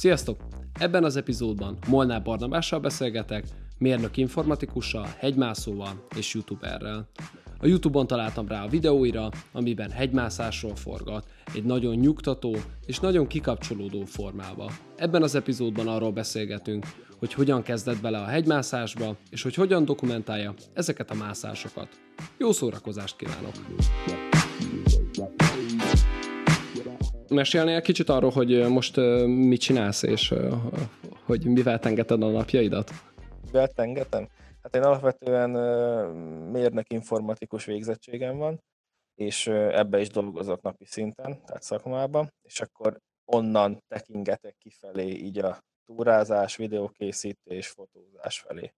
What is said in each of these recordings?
Sziasztok! Ebben az epizódban Molnár Barnabással beszélgetek, mérnök informatikussal, hegymászóval és youtuberrel. A Youtube-on találtam rá a videóira, amiben hegymászásról forgat, egy nagyon nyugtató és nagyon kikapcsolódó formába. Ebben az epizódban arról beszélgetünk, hogy hogyan kezdett bele a hegymászásba, és hogy hogyan dokumentálja ezeket a mászásokat. Jó szórakozást kívánok! Mesélnél kicsit arról, hogy most mit csinálsz, és hogy mivel tengeted a napjaidat? Mivel tengetem? Hát én alapvetően mérnök informatikus végzettségem van, és ebbe is dolgozok napi szinten, tehát szakmában, és akkor onnan tekingetek kifelé így a túrázás, videókészítés, fotózás felé.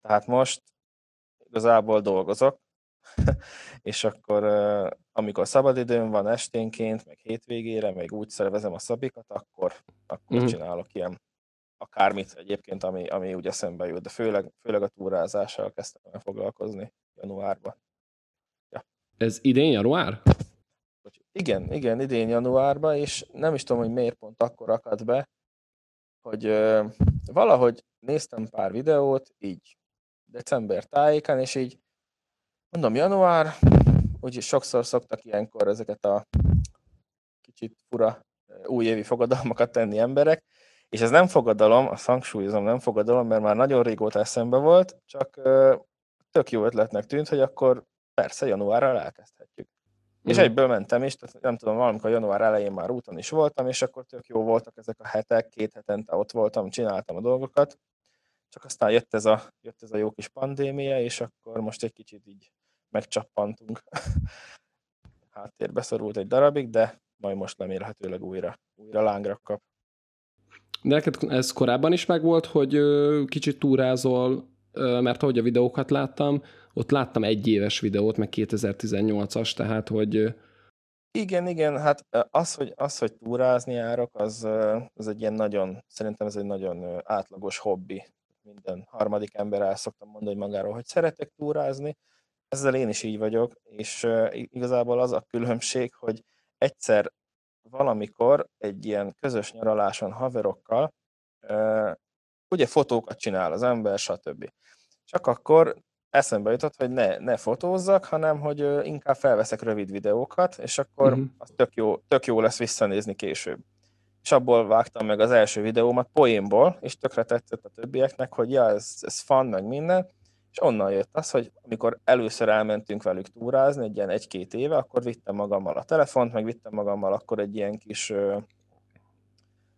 Tehát most igazából dolgozok, és akkor amikor szabadidőm van esténként, meg hétvégére, meg úgy szervezem a szabikat, akkor, akkor mm. csinálok ilyen akármit egyébként, ami, ami úgy eszembe jut, de főleg, főleg a túrázással kezdtem el foglalkozni januárban. Ja. Ez idén január? Igen, igen, idén januárban, és nem is tudom, hogy miért pont akkor akadt be, hogy ö, valahogy néztem pár videót, így december tájékán, és így mondom január, úgyis sokszor szoktak ilyenkor ezeket a kicsit fura újévi fogadalmakat tenni emberek, és ez nem fogadalom, a hangsúlyozom, nem fogadalom, mert már nagyon régóta eszembe volt, csak tök jó ötletnek tűnt, hogy akkor persze januárral elkezdhetjük. Mm. És mhm. egyből mentem is, tehát nem tudom, valamikor január elején már úton is voltam, és akkor tök jó voltak ezek a hetek, két hetente ott voltam, csináltam a dolgokat, csak aztán jött ez a, jött ez a jó kis pandémia, és akkor most egy kicsit így megcsappantunk. Háttérbe szorult egy darabig, de majd most remélhetőleg újra, újra lángra kap. De neked ez korábban is megvolt, hogy kicsit túrázol, mert ahogy a videókat láttam, ott láttam egy éves videót, meg 2018-as, tehát hogy... Igen, igen, hát az, hogy, az, hogy túrázni járok, az, az egy ilyen nagyon, szerintem ez egy nagyon átlagos hobbi. Minden harmadik ember el szoktam mondani magáról, hogy szeretek túrázni, ezzel én is így vagyok, és igazából az a különbség, hogy egyszer valamikor egy ilyen közös nyaraláson haverokkal ugye fotókat csinál az ember, stb. Csak akkor eszembe jutott, hogy ne, ne fotózzak, hanem hogy inkább felveszek rövid videókat, és akkor uh-huh. az tök jó, tök jó lesz visszanézni később. És abból vágtam meg az első videómat poénból, és tökre tetszett a többieknek, hogy ja, ez, ez fan, meg minden, és onnan jött az, hogy amikor először elmentünk velük túrázni, egy ilyen egy-két éve, akkor vittem magammal a telefont, meg vittem magammal akkor egy ilyen kis uh,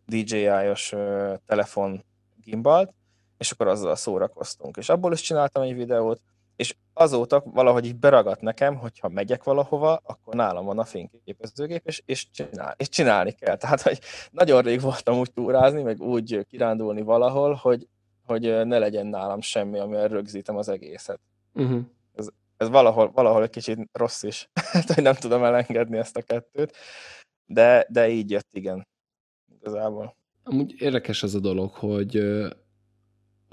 DJI-os telefon gimbalt, és akkor azzal szórakoztunk. És abból is csináltam egy videót, és azóta valahogy így beragadt nekem, hogyha megyek valahova, akkor nálam van a fényképezőgép, és, és, csinál, és csinálni kell. Tehát, hogy nagyon rég voltam úgy túrázni, meg úgy kirándulni valahol, hogy hogy ne legyen nálam semmi, amivel rögzítem az egészet. Uh-huh. Ez, ez valahol, valahol egy kicsit rossz is, hogy nem tudom elengedni ezt a kettőt, de, de így jött, igen, igazából. Amúgy érdekes ez a dolog, hogy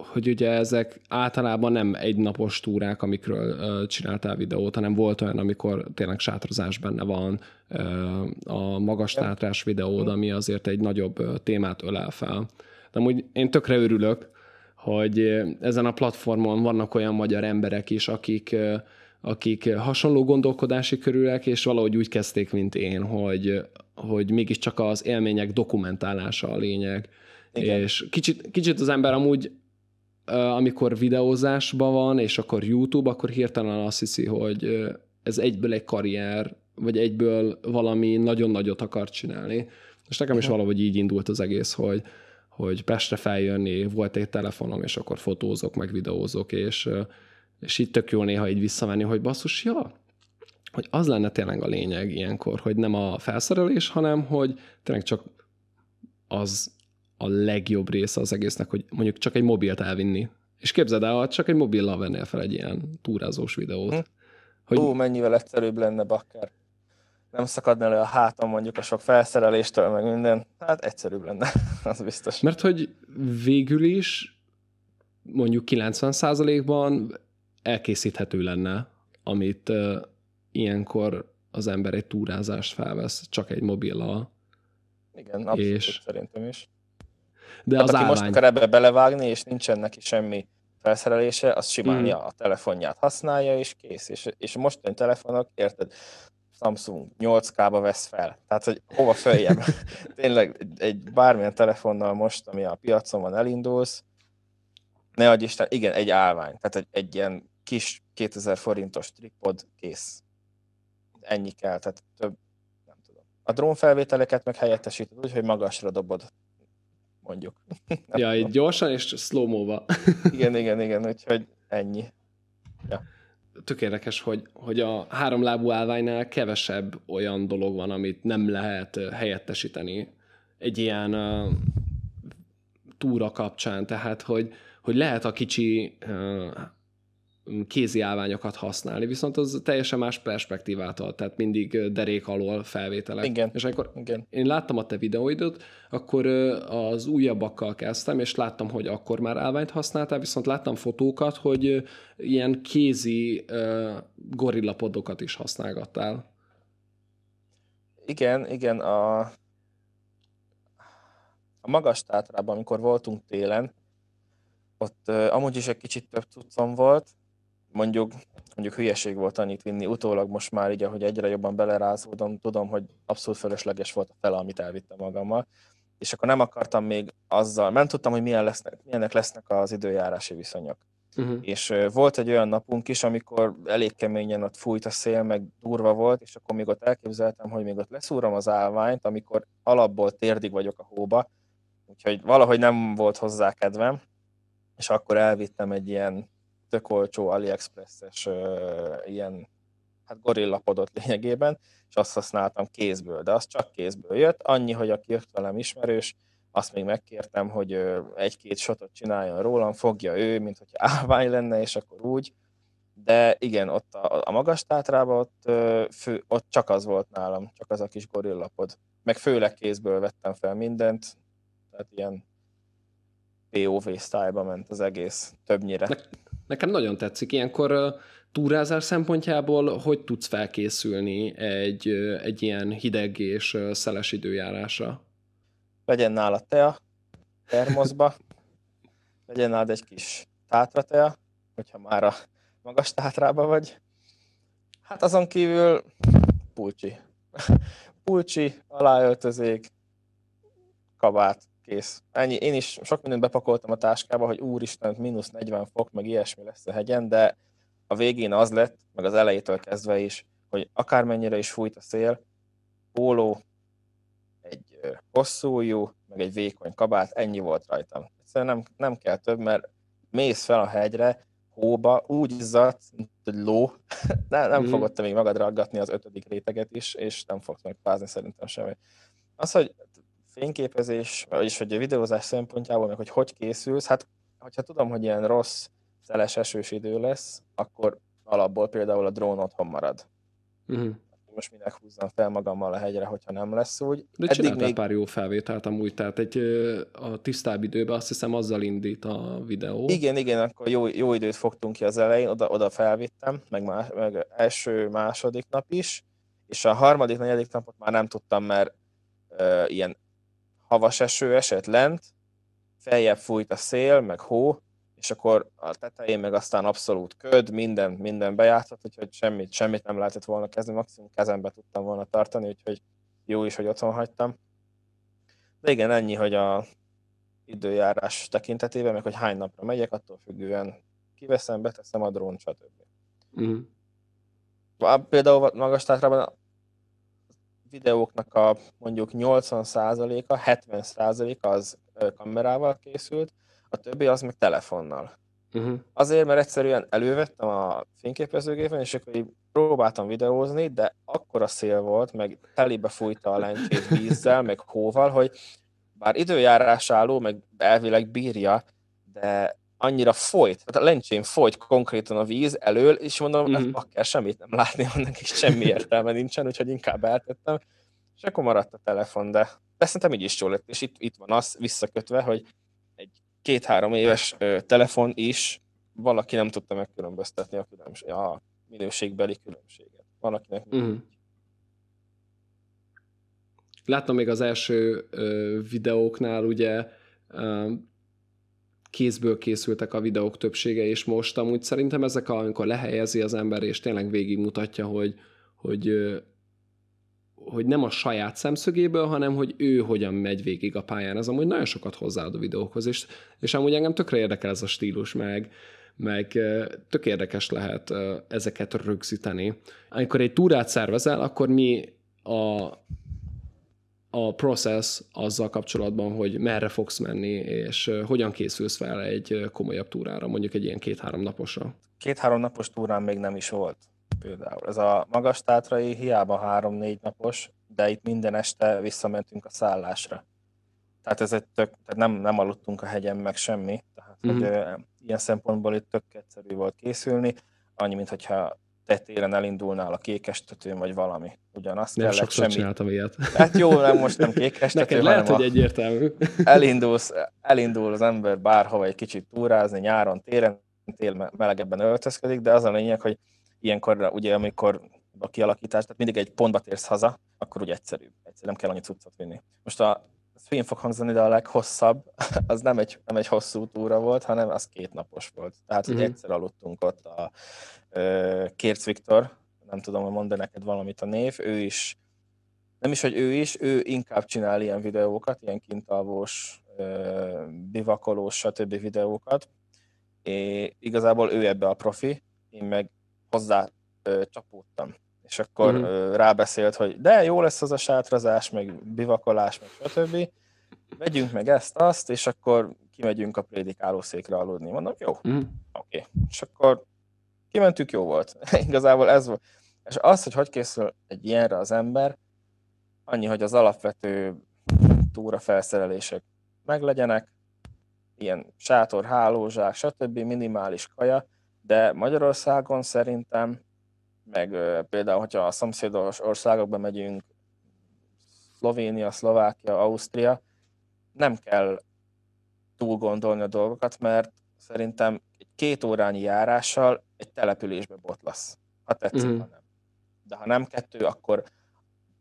hogy ugye ezek általában nem egynapos túrák, amikről csináltál videót, hanem volt olyan, amikor tényleg sátrozás benne van, a magas tátrás videód, ami azért egy nagyobb témát ölel fel. De amúgy én tökre örülök, hogy ezen a platformon vannak olyan magyar emberek is, akik, akik hasonló gondolkodási körülek, és valahogy úgy kezdték, mint én, hogy, hogy mégiscsak az élmények dokumentálása a lényeg. Igen. És kicsit, kicsit az ember amúgy, amikor videózásban van, és akkor YouTube, akkor hirtelen azt hiszi, hogy ez egyből egy karrier, vagy egyből valami nagyon nagyot akar csinálni. És nekem is valahogy így indult az egész, hogy, hogy Pestre feljönni, volt egy telefonom, és akkor fotózok, meg videózok, és, és így tök jó néha így visszamenni, hogy basszus, ja, hogy az lenne tényleg a lényeg ilyenkor, hogy nem a felszerelés, hanem hogy tényleg csak az a legjobb része az egésznek, hogy mondjuk csak egy mobilt elvinni. És képzeld el, csak egy mobillal vennél fel egy ilyen túrázós videót. Hm. Hogy... Ó, mennyivel egyszerűbb lenne, bakker nem szakadna le a hátam mondjuk a sok felszereléstől, meg minden, hát egyszerűbb lenne, az biztos. Mert hogy végül is mondjuk 90%-ban elkészíthető lenne, amit uh, ilyenkor az ember egy túrázást felvesz, csak egy mobillal. Igen, abszolút és, szerintem is. De Hát az aki most akar ebbe belevágni, és nincsen neki semmi felszerelése, az simán ja, a telefonját használja, és kész. És, és mostani telefonok, érted, Samsung 8K-ba vesz fel. Tehát, hogy hova följebb. Tényleg egy, egy bármilyen telefonnal most, ami a piacon van, elindulsz, ne adj Isten, igen, egy állvány. Tehát egy, egy ilyen kis 2000 forintos tripod, kész. Ennyi kell, tehát több, nem tudom. A drónfelvételeket meg helyettesíted úgy, hogy magasra dobod, mondjuk. Ja, így gyorsan és slow-mo-ba. Igen, igen, igen, úgyhogy ennyi. Tök érdekes, hogy, hogy a háromlábú állványnál kevesebb olyan dolog van, amit nem lehet helyettesíteni egy ilyen uh, túra kapcsán. Tehát, hogy, hogy lehet a kicsi uh, kézi állványokat használni, viszont az teljesen más perspektívát ad, tehát mindig derék alól felvételek. Igen. És akkor Igen. én láttam a te videóidot, akkor az újabbakkal kezdtem, és láttam, hogy akkor már állványt használtál, viszont láttam fotókat, hogy ilyen kézi gorillapodokat is használgattál. Igen, igen, a, a magas tátrában, amikor voltunk télen, ott uh, amúgy is egy kicsit több cuccom volt, mondjuk, mondjuk hülyeség volt annyit vinni, utólag most már így, ahogy egyre jobban belerázódom, tudom, hogy abszolút fölösleges volt a fele, amit elvittem magammal, és akkor nem akartam még azzal, nem tudtam, hogy milyen lesznek, milyenek lesznek az időjárási viszonyok. Uh-huh. És volt egy olyan napunk is, amikor elég keményen ott fújt a szél, meg durva volt, és akkor még ott elképzeltem, hogy még ott leszúrom az állványt, amikor alapból térdig vagyok a hóba, úgyhogy valahogy nem volt hozzá kedvem, és akkor elvittem egy ilyen tök olcsó AliExpress-es ilyen hát gorillapodot lényegében, és azt használtam kézből, de az csak kézből jött, annyi, hogy aki jött velem ismerős, azt még megkértem, hogy egy-két shotot csináljon rólam, fogja ő, mint hogy állvány lenne, és akkor úgy. De igen, ott a, a magas tátrában ott, fő, ott csak az volt nálam, csak az a kis gorillapod. Meg főleg kézből vettem fel mindent, tehát ilyen POV style ment az egész, többnyire. Ne- Nekem nagyon tetszik. Ilyenkor túrázás szempontjából hogy tudsz felkészülni egy, egy ilyen hideg és szeles időjárásra? legyen nála tea, termoszba, legyen nálad egy kis tátratea, hogyha már a magas tátrába vagy. Hát azon kívül pulcsi. Pulcsi, aláöltözék, kabát, kész. Ennyi. Én is sok mindent bepakoltam a táskába, hogy úristen, mínusz 40 fok, meg ilyesmi lesz a hegyen, de a végén az lett, meg az elejétől kezdve is, hogy akármennyire is fújt a szél, póló, egy hosszú ujjú, meg egy vékony kabát, ennyi volt rajtam. Egyszerűen nem, nem kell több, mert mész fel a hegyre, hóba, úgy izzadsz, mint egy ló, nem, nem Mhm. fogod te még magad raggatni az ötödik réteget is, és nem fogsz megfázni szerintem semmi. Az, hogy fényképezés, vagyis hogy a videózás szempontjából, meg hogy hogy készülsz, hát hogyha tudom, hogy ilyen rossz, szeles, esős idő lesz, akkor alapból például a drón otthon marad. Uh-huh. Most minek húzzam fel magammal a hegyre, hogyha nem lesz úgy. De Eddig csináltál még pár jó felvételt amúgy, tehát egy, a tisztább időben azt hiszem azzal indít a videó. Igen, igen, akkor jó, jó időt fogtunk ki az elején, oda, oda felvittem, meg, más, meg első, második nap is, és a harmadik, negyedik napot már nem tudtam, mert ö, ilyen havas eső esett lent, feljebb fújt a szél, meg hó, és akkor a tetején meg aztán abszolút köd, minden, minden bejátszott, úgyhogy semmit, semmit nem lehetett volna kezdeni, maximum kezembe tudtam volna tartani, úgyhogy jó is, hogy otthon hagytam. De igen, ennyi, hogy a időjárás tekintetében, meg hogy hány napra megyek, attól függően kiveszem, beteszem a drón, stb. Uh-huh. Például magas tátrában videóknak a mondjuk 80%-a, 70%-a az kamerával készült, a többi az meg telefonnal. Uh-huh. Azért, mert egyszerűen elővettem a fényképezőgépen, és akkor így próbáltam videózni, de akkora szél volt, meg telibe fújta a lencsét vízzel, meg hóval, hogy bár időjárás álló, meg elvileg bírja, de annyira folyt, tehát a lencsén folyt konkrétan a víz elől, és mondom, Mhm. mm-hmm. ez bakker, semmit nem látni, annak is semmi értelme nincsen, úgyhogy inkább eltettem, és akkor maradt a telefon, de, de szerintem így is jól lett, és itt, itt van az visszakötve, hogy egy két-három éves ö, telefon is valaki nem tudta megkülönböztetni a, különbség, a minőségbeli különbséget. Valakinek Uh-huh. Láttam még az első ö, videóknál, ugye kézből készültek a videók többsége, és most amúgy szerintem ezek, amikor lehelyezi az ember, és tényleg végigmutatja, hogy, hogy, hogy nem a saját szemszögéből, hanem hogy ő hogyan megy végig a pályán. Ez amúgy nagyon sokat hozzáad a videókhoz, és, és amúgy engem tökre érdekel ez a stílus, meg, meg tök érdekes lehet ezeket rögzíteni. Amikor egy túrát szervezel, akkor mi a, a process azzal kapcsolatban, hogy merre fogsz menni, és hogyan készülsz fel egy komolyabb túrára, mondjuk egy ilyen két-három naposra? Két-három napos túrán még nem is volt például. Ez a magas tátrai hiába három-négy napos, de itt minden este visszamentünk a szállásra. Tehát ez egy tök, tehát nem, nem aludtunk a hegyen meg semmi, tehát mm-hmm. hogy, ö, ilyen szempontból itt tök egyszerű volt készülni, annyi, mint hogyha te télen elindulnál a kékestetőn, vagy valami. Ugyanazt nem kellett semmi. csináltam ilyet. Hát jó, nem most nem kékestető, Neked lehet, hogy egyértelmű. Elindulsz, elindul az ember bárhova egy kicsit túrázni, nyáron, téren, tél melegebben öltözködik, de az a lényeg, hogy ilyenkor ugye, amikor a kialakítás, tehát mindig egy pontba térsz haza, akkor úgy egyszerűbb. Egyszerűen nem kell annyi cuccot vinni. Most a ez fén fog hangzani, de a leghosszabb, az nem egy, nem egy hosszú túra volt, hanem az két napos volt. Tehát, hogy uh-huh. egyszer aludtunk ott a Kérc Viktor, nem tudom, hogy mondani neked valamit a név, ő is, nem is, hogy ő is, ő inkább csinál ilyen videókat, ilyen kintalvós, bivakolós, stb. videókat, és igazából ő ebbe a profi, én meg hozzá uh, csapódtam és akkor uh-huh. rábeszélt, hogy de jó lesz az a sátrazás, meg bivakolás, meg stb. Vegyünk meg ezt, azt, és akkor kimegyünk a prédikálószékre aludni. Mondom, jó, uh-huh. oké. Okay. És akkor kimentük, jó volt. Igazából ez volt. És az, hogy hogy készül egy ilyenre az ember, annyi, hogy az alapvető túra felszerelések meglegyenek, ilyen sátor, hálózsák, stb. minimális kaja, de Magyarországon szerintem meg például, hogyha a szomszédos országokba megyünk, Szlovénia, Szlovákia, Ausztria, nem kell túl gondolni a dolgokat, mert szerintem egy két órányi járással egy településbe botlasz, ha tetszik, uh-huh. ha nem. De ha nem kettő, akkor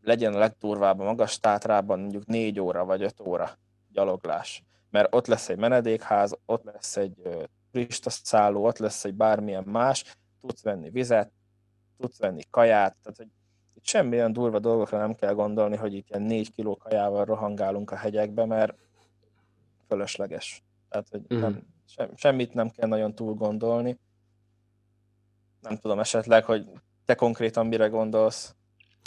legyen a legturvább a magas tátrában mondjuk négy óra vagy öt óra gyaloglás. Mert ott lesz egy menedékház, ott lesz egy turista szálló, ott lesz egy bármilyen más, tudsz venni vizet, tudsz venni kaját, tehát hogy itt semmilyen durva dolgokra nem kell gondolni, hogy itt ilyen négy kiló kajával rohangálunk a hegyekbe, mert fölösleges. Tehát, hogy mm. nem, sem, semmit nem kell nagyon túl gondolni. Nem tudom esetleg, hogy te konkrétan mire gondolsz.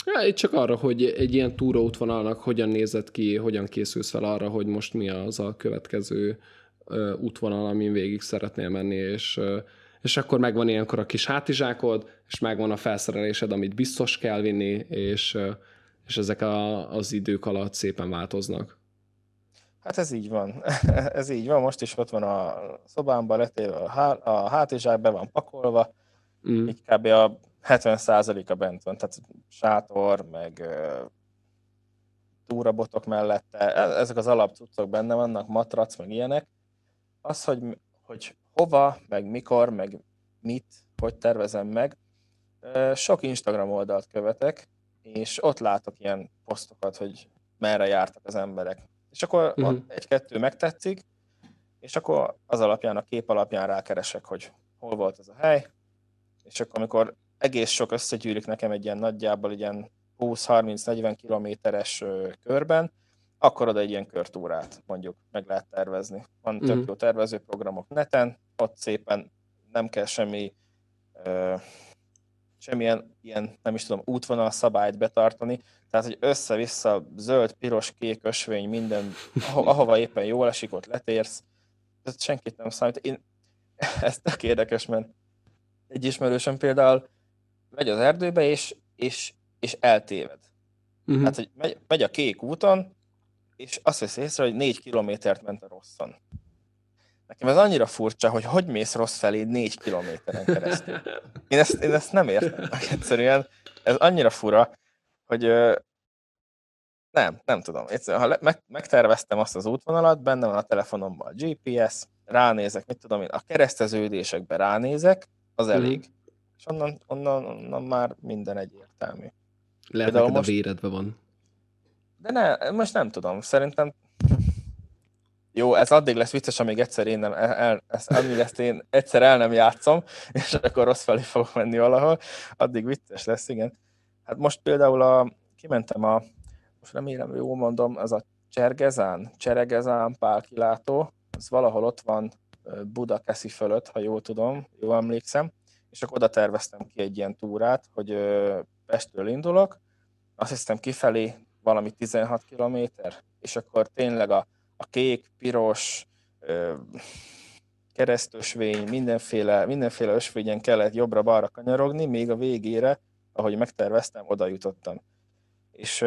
Ja, itt csak arra, hogy egy ilyen túraútvonalnak hogyan nézett ki, hogyan készülsz fel arra, hogy most mi az a következő útvonal, amin végig szeretnél menni, és és akkor megvan ilyenkor a kis hátizsákod, és megvan a felszerelésed, amit biztos kell vinni, és, és ezek a, az idők alatt szépen változnak. Hát ez így van. ez így van. Most is ott van a szobámban letéve a, há, a hátizsák, be van pakolva. Mm. Így kb. a 70%-a bent van. Tehát sátor, meg túrabotok mellette. E, ezek az alapcuccok benne vannak, matrac, meg ilyenek. Az, hogy, hogy hova, meg mikor, meg mit, hogy tervezem meg. Sok Instagram oldalt követek, és ott látok ilyen posztokat, hogy merre jártak az emberek. És akkor uh-huh. egy-kettő megtetszik, és akkor az alapján, a kép alapján rákeresek, hogy hol volt ez a hely, és akkor amikor egész sok összegyűlik nekem egy ilyen nagyjából ilyen 20-30-40 kilométeres körben, akkor oda egy ilyen körtúrát mondjuk meg lehet tervezni. Van tök uh-huh. jó tervezőprogramok neten, ott szépen nem kell semmi ö, semmilyen ilyen, nem is tudom, útvonal szabályt betartani, tehát, hogy össze-vissza zöld, piros, kék ösvény, minden, aho- ahova éppen jól esik, ott letérsz, ez senkit nem számít. Én, ez tök érdekes, mert egy ismerősöm például megy az erdőbe, és, és, és eltéved. Uh-huh. Hát, hogy megy, megy a kék úton, és azt veszi észre, hogy négy kilométert ment a rosszon. Nekem ez annyira furcsa, hogy hogy mész rossz felé négy kilométeren keresztül. Én ezt, én ezt nem értem. Egyszerűen ez annyira fura, hogy nem, nem tudom. Egyszerűen, ha le, meg, megterveztem azt az útvonalat, benne van a telefonomban a GPS, ránézek, mit tudom én, a kereszteződésekbe ránézek, az mhm. elég. Mm. És onnan, onnan, onnan már minden egyértelmű. Lehet, neked most... a véredbe van. De ne, most nem tudom, szerintem jó, ez addig lesz vicces, amíg egyszer én nem, el, ezt, amíg ezt én egyszer el nem játszom, és akkor rossz felé fogok menni valahol, addig vicces lesz, igen. Hát most például a, kimentem a, most remélem jól mondom, az a Csergezán, Cseregezán pálkilátó, az valahol ott van Budakeszi fölött, ha jól tudom, jól emlékszem, és akkor oda terveztem ki egy ilyen túrát, hogy Pestről indulok, azt hiszem kifelé valami 16 kilométer, és akkor tényleg a, a kék, piros, keresztösvény, mindenféle, mindenféle ösvényen kellett jobbra-balra kanyarogni, még a végére, ahogy megterveztem, oda jutottam. És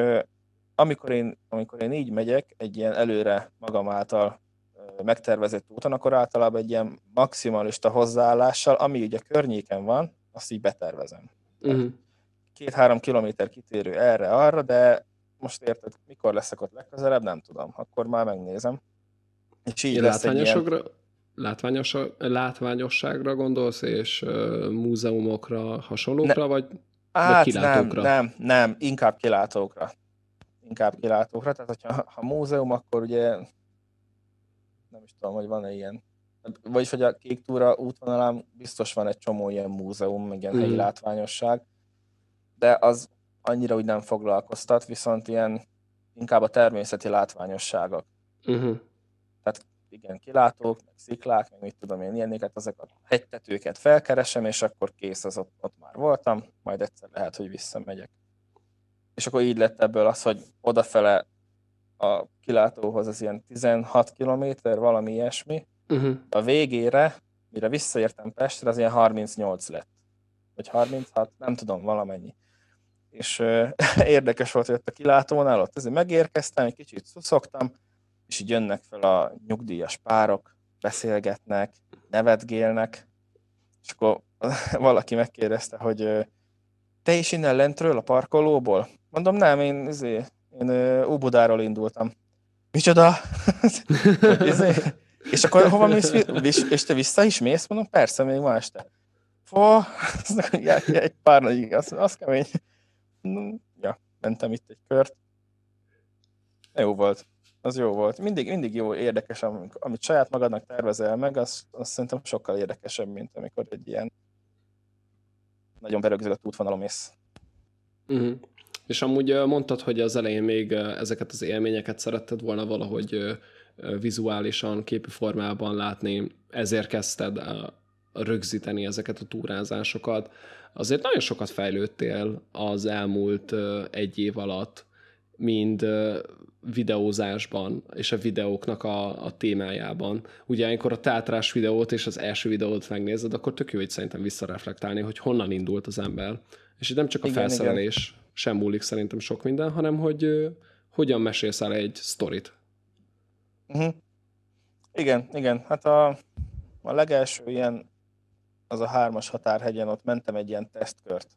amikor én, amikor én így megyek, egy ilyen előre magam által megtervezett úton, akkor általában egy ilyen maximalista hozzáállással, ami ugye környéken van, azt így betervezem. Uh-huh. Két-három kilométer kitérő erre-arra, de most érted, mikor leszek ott legközelebb, nem tudom. Akkor már megnézem. És így egy ilyen... látványos, látványosságra gondolsz, és uh, múzeumokra, hasonlókra, ne, vagy, hát vagy kilátókra? Nem, nem, nem, inkább kilátókra. Inkább kilátókra. Tehát, hogyha ha múzeum, akkor ugye nem is tudom, hogy van-e ilyen. Vagyis, hogy a Kék Túra útvonalán biztos van egy csomó ilyen múzeum, meg ilyen mm. helyi látványosság, de az annyira úgy nem foglalkoztat, viszont ilyen inkább a természeti látványosságok. Uh-huh. Tehát igen, kilátók, meg sziklák, meg mit tudom én, ilyenéket, ezek a hegytetőket felkeresem, és akkor kész, az ott, ott már voltam, majd egyszer lehet, hogy visszamegyek. És akkor így lett ebből az, hogy odafele a kilátóhoz az ilyen 16 kilométer, valami ilyesmi. Uh-huh. A végére, mire visszaértem Pestre, az ilyen 38 lett. Vagy 36, nem tudom, valamennyi és érdekes volt, hogy ott a kilátónál, ott ezért megérkeztem, egy kicsit szuszogtam, és így jönnek fel a nyugdíjas párok, beszélgetnek, nevetgélnek, és akkor valaki megkérdezte, hogy te is innen lentről, a parkolóból? Mondom, nem, én, izé, én Ubudáról indultam. Micsoda? izé? És akkor hova mész? És te vissza is mész? Mondom, persze, még ma este. Fó, egy pár nagy az, az kemény ja, mentem itt egy kört. Jó volt. Az jó volt. Mindig, mindig jó, érdekes, amit saját magadnak tervezel meg, az, az szerintem sokkal érdekesebb, mint amikor egy ilyen nagyon berögzített útvonalon mész. Uh-huh. És amúgy mondtad, hogy az elején még ezeket az élményeket szeretted volna valahogy vizuálisan, képi formában látni, ezért kezdted rögzíteni ezeket a túrázásokat azért nagyon sokat fejlődtél az elmúlt egy év alatt, mind videózásban és a videóknak a, a témájában. Ugye amikor a teátrás videót és az első videót megnézed, akkor tök jó hogy szerintem visszareflektálni, hogy honnan indult az ember. És itt nem csak a igen, felszerelés igen. sem múlik szerintem sok minden, hanem hogy uh, hogyan mesélsz el egy sztorit. Uh-huh. Igen, igen. Hát a, a legelső ilyen az a hármas határhegyen, ott mentem egy ilyen tesztkört,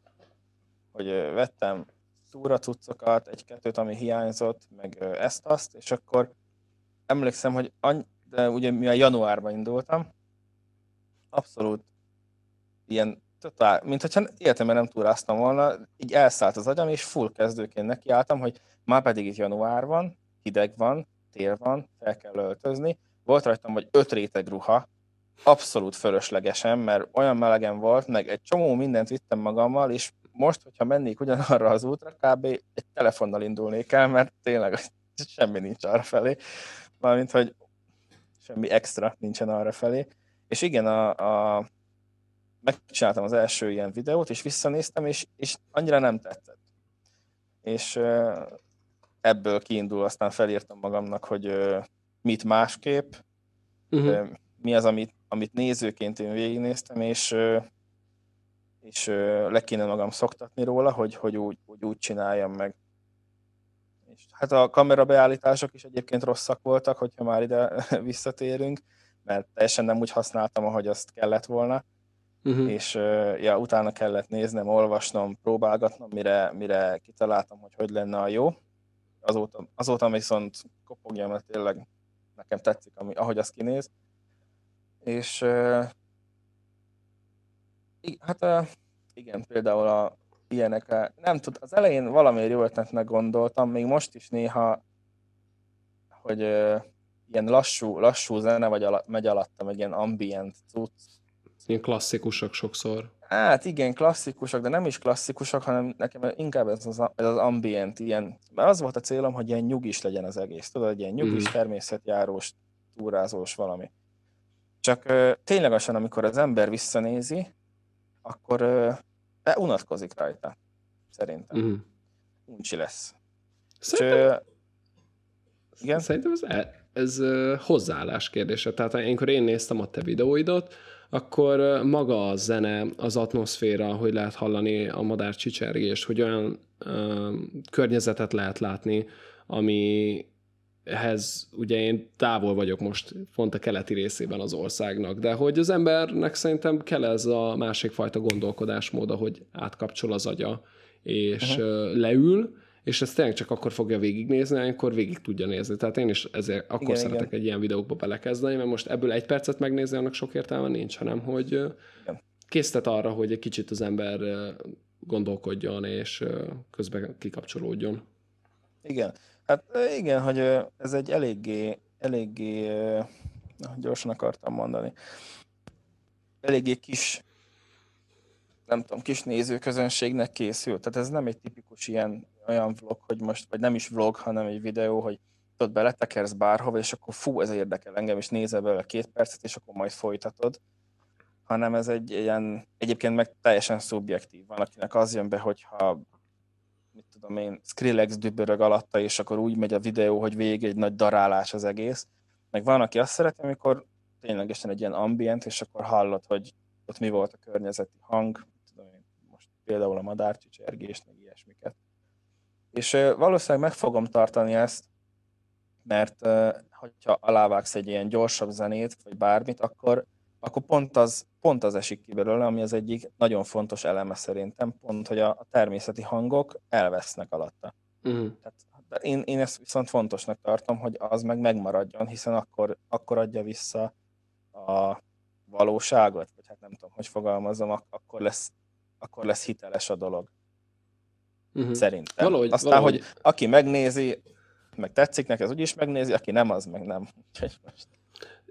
hogy vettem túracuccokat, egy-kettőt, ami hiányzott, meg ezt-azt, és akkor emlékszem, hogy any- de ugye mivel januárban indultam, abszolút ilyen totál, mint hogyha életemben nem túráztam volna, így elszállt az agyam, és full kezdőként nekiálltam, hogy már pedig itt január van, hideg van, tél van, fel kell öltözni. Volt rajtam vagy öt réteg ruha, abszolút fölöslegesen, mert olyan melegen volt, meg egy csomó mindent vittem magammal, és most, hogyha mennék ugyanarra az útra, kb. egy telefonnal indulnék el, mert tényleg semmi nincs arra felé. Mármint, hogy semmi extra nincsen arra felé. És igen, a, a, megcsináltam az első ilyen videót, és visszanéztem, és, és annyira nem tetszett. És ebből kiindul, aztán felírtam magamnak, hogy mit másképp, uh-huh. mi az, amit amit nézőként én végignéztem, és, és le kéne magam szoktatni róla, hogy, hogy, úgy, hogy úgy csináljam meg. És hát a kamerabeállítások is egyébként rosszak voltak, hogyha már ide visszatérünk, mert teljesen nem úgy használtam, ahogy azt kellett volna. Uh-huh. És ja, utána kellett néznem, olvasnom, próbálgatnom, mire, mire kitaláltam, hogy hogy lenne a jó. Azóta, azóta viszont kopogja, mert tényleg nekem tetszik, ami, ahogy az kinéz. És hát igen, például a ilyenek, nem tud, az elején valamiért jó ötletnek gondoltam, még most is néha, hogy ilyen lassú, lassú zene vagy ala, megy alatta, meg ilyen ambient cucc. Ilyen klasszikusok sokszor. Hát igen, klasszikusok, de nem is klasszikusok, hanem nekem inkább ez az, ez az ambient, ilyen, mert az volt a célom, hogy ilyen nyugis legyen az egész, tudod, ilyen nyugis, mm. természetjárós, túrázós valami. Csak ténylegesen, amikor az ember visszanézi, akkor uh, unatkozik rajta, szerintem. Mm. Uncsi lesz. Szerintem, és, igen? szerintem ez, e- ez, hozzáállás kérdése. Tehát amikor én néztem a te videóidot, akkor maga a zene, az atmoszféra, hogy lehet hallani a madár csicsergést, hogy olyan ö, környezetet lehet látni, ami ehhez ugye én távol vagyok most pont a keleti részében az országnak, de hogy az embernek szerintem kell ez a másik fajta gondolkodásmód, hogy átkapcsol az agya, és uh-huh. leül, és ezt tényleg csak akkor fogja végignézni, amikor végig tudja nézni. Tehát én is ezért akkor igen, szeretek igen. egy ilyen videókba belekezdeni, mert most ebből egy percet megnézni, annak sok értelme nincs, hanem hogy igen. késztet arra, hogy egy kicsit az ember gondolkodjon, és közben kikapcsolódjon. Igen. Hát igen, hogy ez egy eléggé, eléggé gyorsan akartam mondani, eléggé kis nem tudom, kis nézőközönségnek készül. Tehát ez nem egy tipikus ilyen olyan vlog, hogy most, vagy nem is vlog, hanem egy videó, hogy tudod, beletekersz bárhova, és akkor fú, ez érdekel engem, és nézel belőle két percet, és akkor majd folytatod. Hanem ez egy ilyen, egyébként meg teljesen szubjektív. Van, akinek az jön be, hogyha mit tudom én, Skrillex dübörög alatta, és akkor úgy megy a videó, hogy végig egy nagy darálás az egész. Meg van, aki azt szereti, amikor ténylegesen egy ilyen ambient, és akkor hallod, hogy ott mi volt a környezeti hang, tudom én, most például a madárcsicsergést, meg ilyesmiket. És valószínűleg meg fogom tartani ezt, mert hogyha alávágsz egy ilyen gyorsabb zenét, vagy bármit, akkor, akkor pont, az, pont az esik ki belőle, ami az egyik nagyon fontos eleme szerintem, pont, hogy a, a természeti hangok elvesznek alatta. Uh-huh. Tehát, én, én ezt viszont fontosnak tartom, hogy az meg megmaradjon, hiszen akkor, akkor adja vissza a valóságot, vagy hát nem tudom, hogy fogalmazom, akkor lesz, akkor lesz hiteles a dolog. Uh-huh. Szerintem. Valahogy, Aztán, valahogy... hogy aki megnézi, meg tetszik neki, az úgyis megnézi, aki nem, az meg nem.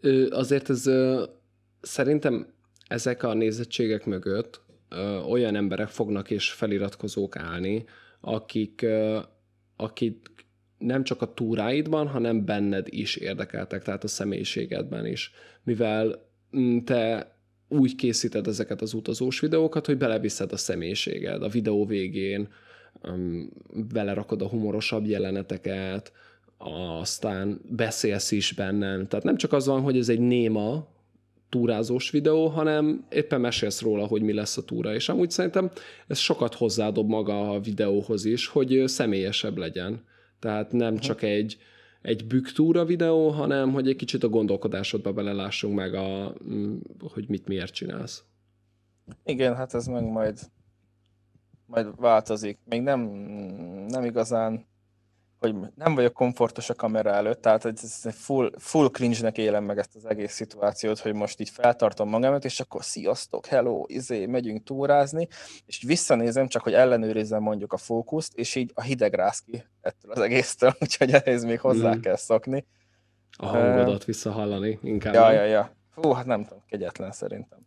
Ö, azért ez szerintem ezek a nézettségek mögött ö, olyan emberek fognak és feliratkozók állni, akik, ö, akik nem csak a túráidban, hanem benned is érdekeltek, tehát a személyiségedben is. Mivel mm, te úgy készíted ezeket az utazós videókat, hogy beleviszed a személyiséged a videó végén, um, belerakod a humorosabb jeleneteket, aztán beszélsz is bennem. Tehát nem csak az van, hogy ez egy néma túrázós videó, hanem éppen mesélsz róla, hogy mi lesz a túra. És amúgy szerintem ez sokat hozzádob maga a videóhoz is, hogy személyesebb legyen. Tehát nem uh-huh. csak egy, egy büktúra videó, hanem hogy egy kicsit a gondolkodásodba belelássunk meg, a, mm, hogy mit miért csinálsz. Igen, hát ez meg majd majd változik. Még nem, nem igazán, hogy nem vagyok komfortos a kamera előtt, tehát ez full, full cringe-nek élem meg ezt az egész szituációt, hogy most így feltartom magamat, és akkor sziasztok, hello, izé, megyünk túrázni, és visszanézem csak, hogy ellenőrizzem mondjuk a fókuszt, és így a hideg rász ki ettől az egésztől, úgyhogy ehhez még hozzá mm. kell szokni. A hangodat uh, visszahallani inkább. Ja, ja, ja. Fú, hát nem tudom, kegyetlen szerintem.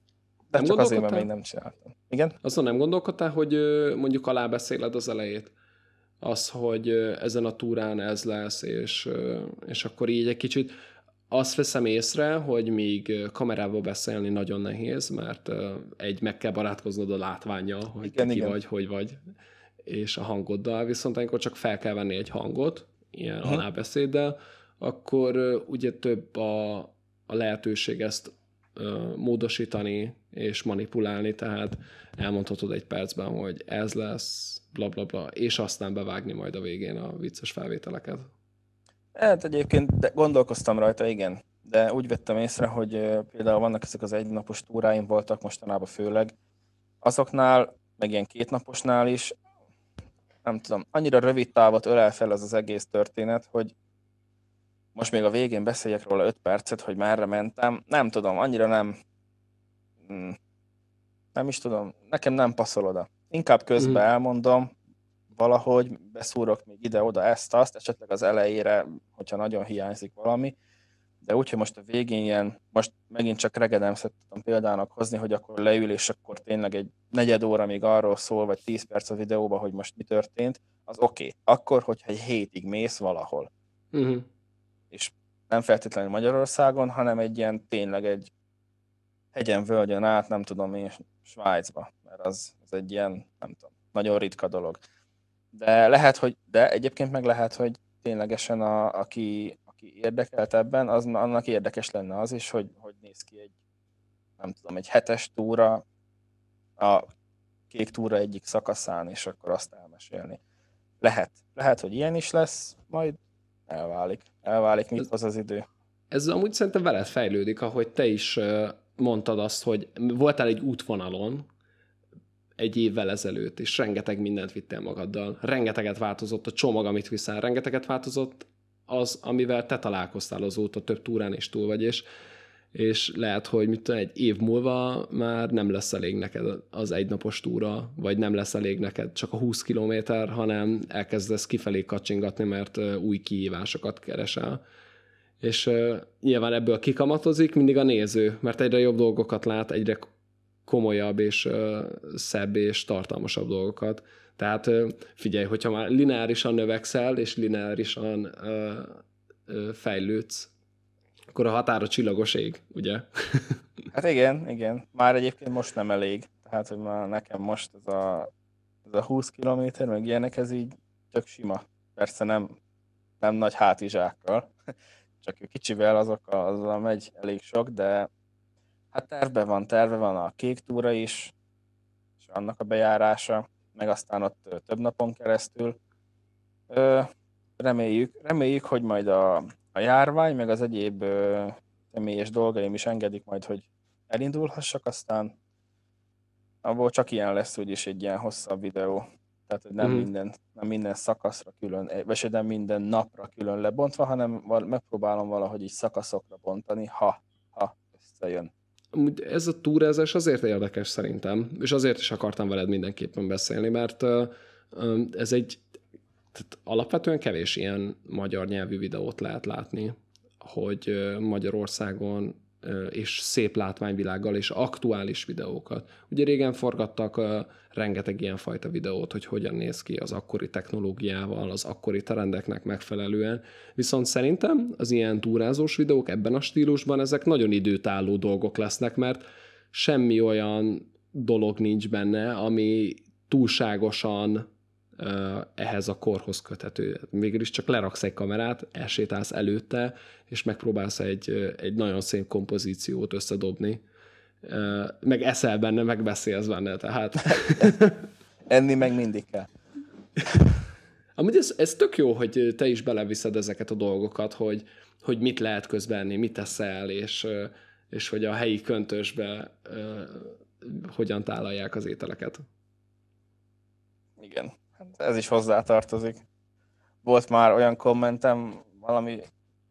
De nem csak azért, mert még nem csináltam. Igen? Azon nem gondolkodtál, hogy mondjuk alábeszéled az elejét? Az, hogy ezen a túrán ez lesz, és, és akkor így egy kicsit azt veszem észre, hogy még kamerával beszélni nagyon nehéz, mert egy meg kell barátkoznod a látványjal, hogy igen, ki igen. vagy, hogy vagy, és a hangoddal, viszont amikor csak fel kell venni egy hangot, ilyen uh-huh. alábeszéddel, akkor ugye több a, a lehetőség ezt módosítani és manipulálni, tehát elmondhatod egy percben, hogy ez lesz, bla bla bla, és aztán bevágni majd a végén a vicces felvételeket. Hát egyébként gondolkoztam rajta, igen, de úgy vettem észre, hogy például vannak ezek az egynapos túráim voltak mostanában főleg, azoknál, meg ilyen kétnaposnál is, nem tudom, annyira rövid távot ölel fel ez az egész történet, hogy most még a végén beszéljek róla 5 percet, hogy merre mentem. Nem tudom, annyira nem... Hmm, nem is tudom, nekem nem passzol oda. Inkább közben mm. elmondom, valahogy beszúrok még ide-oda ezt-azt, esetleg az elejére, hogyha nagyon hiányzik valami, de úgy, hogy most a végén ilyen, most megint csak regedemszet tudom példának hozni, hogy akkor leül, és akkor tényleg egy negyed óra még arról szól, vagy 10 perc a videóban, hogy most mi történt, az oké. Okay. Akkor, hogyha egy hétig mész valahol, uh-huh. És nem feltétlenül Magyarországon, hanem egy ilyen tényleg egy hegyen, völgyön át, nem tudom én, Svájcba, mert az, az egy ilyen, nem tudom, nagyon ritka dolog. De lehet, hogy, de egyébként meg lehet, hogy ténylegesen a, aki, aki érdekelt ebben, az, annak érdekes lenne az is, hogy, hogy néz ki egy, nem tudom, egy hetes túra, a kék túra egyik szakaszán, és akkor azt elmesélni. Lehet. Lehet, hogy ilyen is lesz, majd elválik. Elválik, mit hoz az idő. Ez amúgy szerintem veled fejlődik, ahogy te is mondtad azt, hogy voltál egy útvonalon egy évvel ezelőtt, és rengeteg mindent vittél magaddal. Rengeteget változott a csomag, amit viszel, rengeteget változott az, amivel te találkoztál azóta, több túrán is túl vagy, és, és lehet, hogy mit tudom, egy év múlva már nem lesz elég neked az egynapos túra, vagy nem lesz elég neked csak a 20 kilométer, hanem elkezdesz kifelé kacsingatni, mert új kihívásokat keresel. És uh, nyilván ebből kikamatozik mindig a néző, mert egyre jobb dolgokat lát, egyre komolyabb és uh, szebb és tartalmasabb dolgokat. Tehát figyelj, hogyha már lineárisan növekszel, és lineárisan uh, uh, fejlődsz, akkor a határa csillagos ég, ugye? hát igen, igen. Már egyébként most nem elég. Tehát, hogy már nekem most ez a, ez a 20 kilométer, meg ilyenek, ez így tök sima. Persze nem, nem nagy hátizsákkal, csak kicsivel azokkal, azzal megy elég sok, de hát terve van, terve van a kék túra is, és annak a bejárása, meg aztán ott több napon keresztül. Reméljük, reméljük hogy majd a, a járvány, meg az egyéb személyes dolgaim is engedik majd, hogy elindulhassak, aztán abból csak ilyen lesz úgyis egy ilyen hosszabb videó. Tehát, hogy nem, mm. minden, nem minden szakaszra külön, vagy nem minden napra külön lebontva, hanem megpróbálom valahogy így szakaszokra bontani, ha, ha összejön ez a túrázás azért érdekes szerintem, és azért is akartam veled mindenképpen beszélni, mert ez egy tehát alapvetően kevés ilyen magyar nyelvű videót lehet látni, hogy Magyarországon és szép látványvilággal és aktuális videókat. Ugye régen forgattak rengeteg ilyen fajta videót, hogy hogyan néz ki az akkori technológiával, az akkori trendeknek megfelelően. Viszont szerintem az ilyen túrázós videók ebben a stílusban ezek nagyon időtálló dolgok lesznek, mert semmi olyan dolog nincs benne, ami túlságosan ehhez a korhoz köthető. Mégis csak leraksz egy kamerát, elsétálsz előtte, és megpróbálsz egy, egy nagyon szép kompozíciót összedobni. Meg eszel benne, meg beszélsz benne, tehát... Enni meg mindig kell. Amúgy ez, ez tök jó, hogy te is beleviszed ezeket a dolgokat, hogy, hogy mit lehet közbenni, mit teszel, és, és hogy a helyi köntösbe hogyan tálalják az ételeket. Igen. Ez is hozzátartozik. Volt már olyan kommentem, valami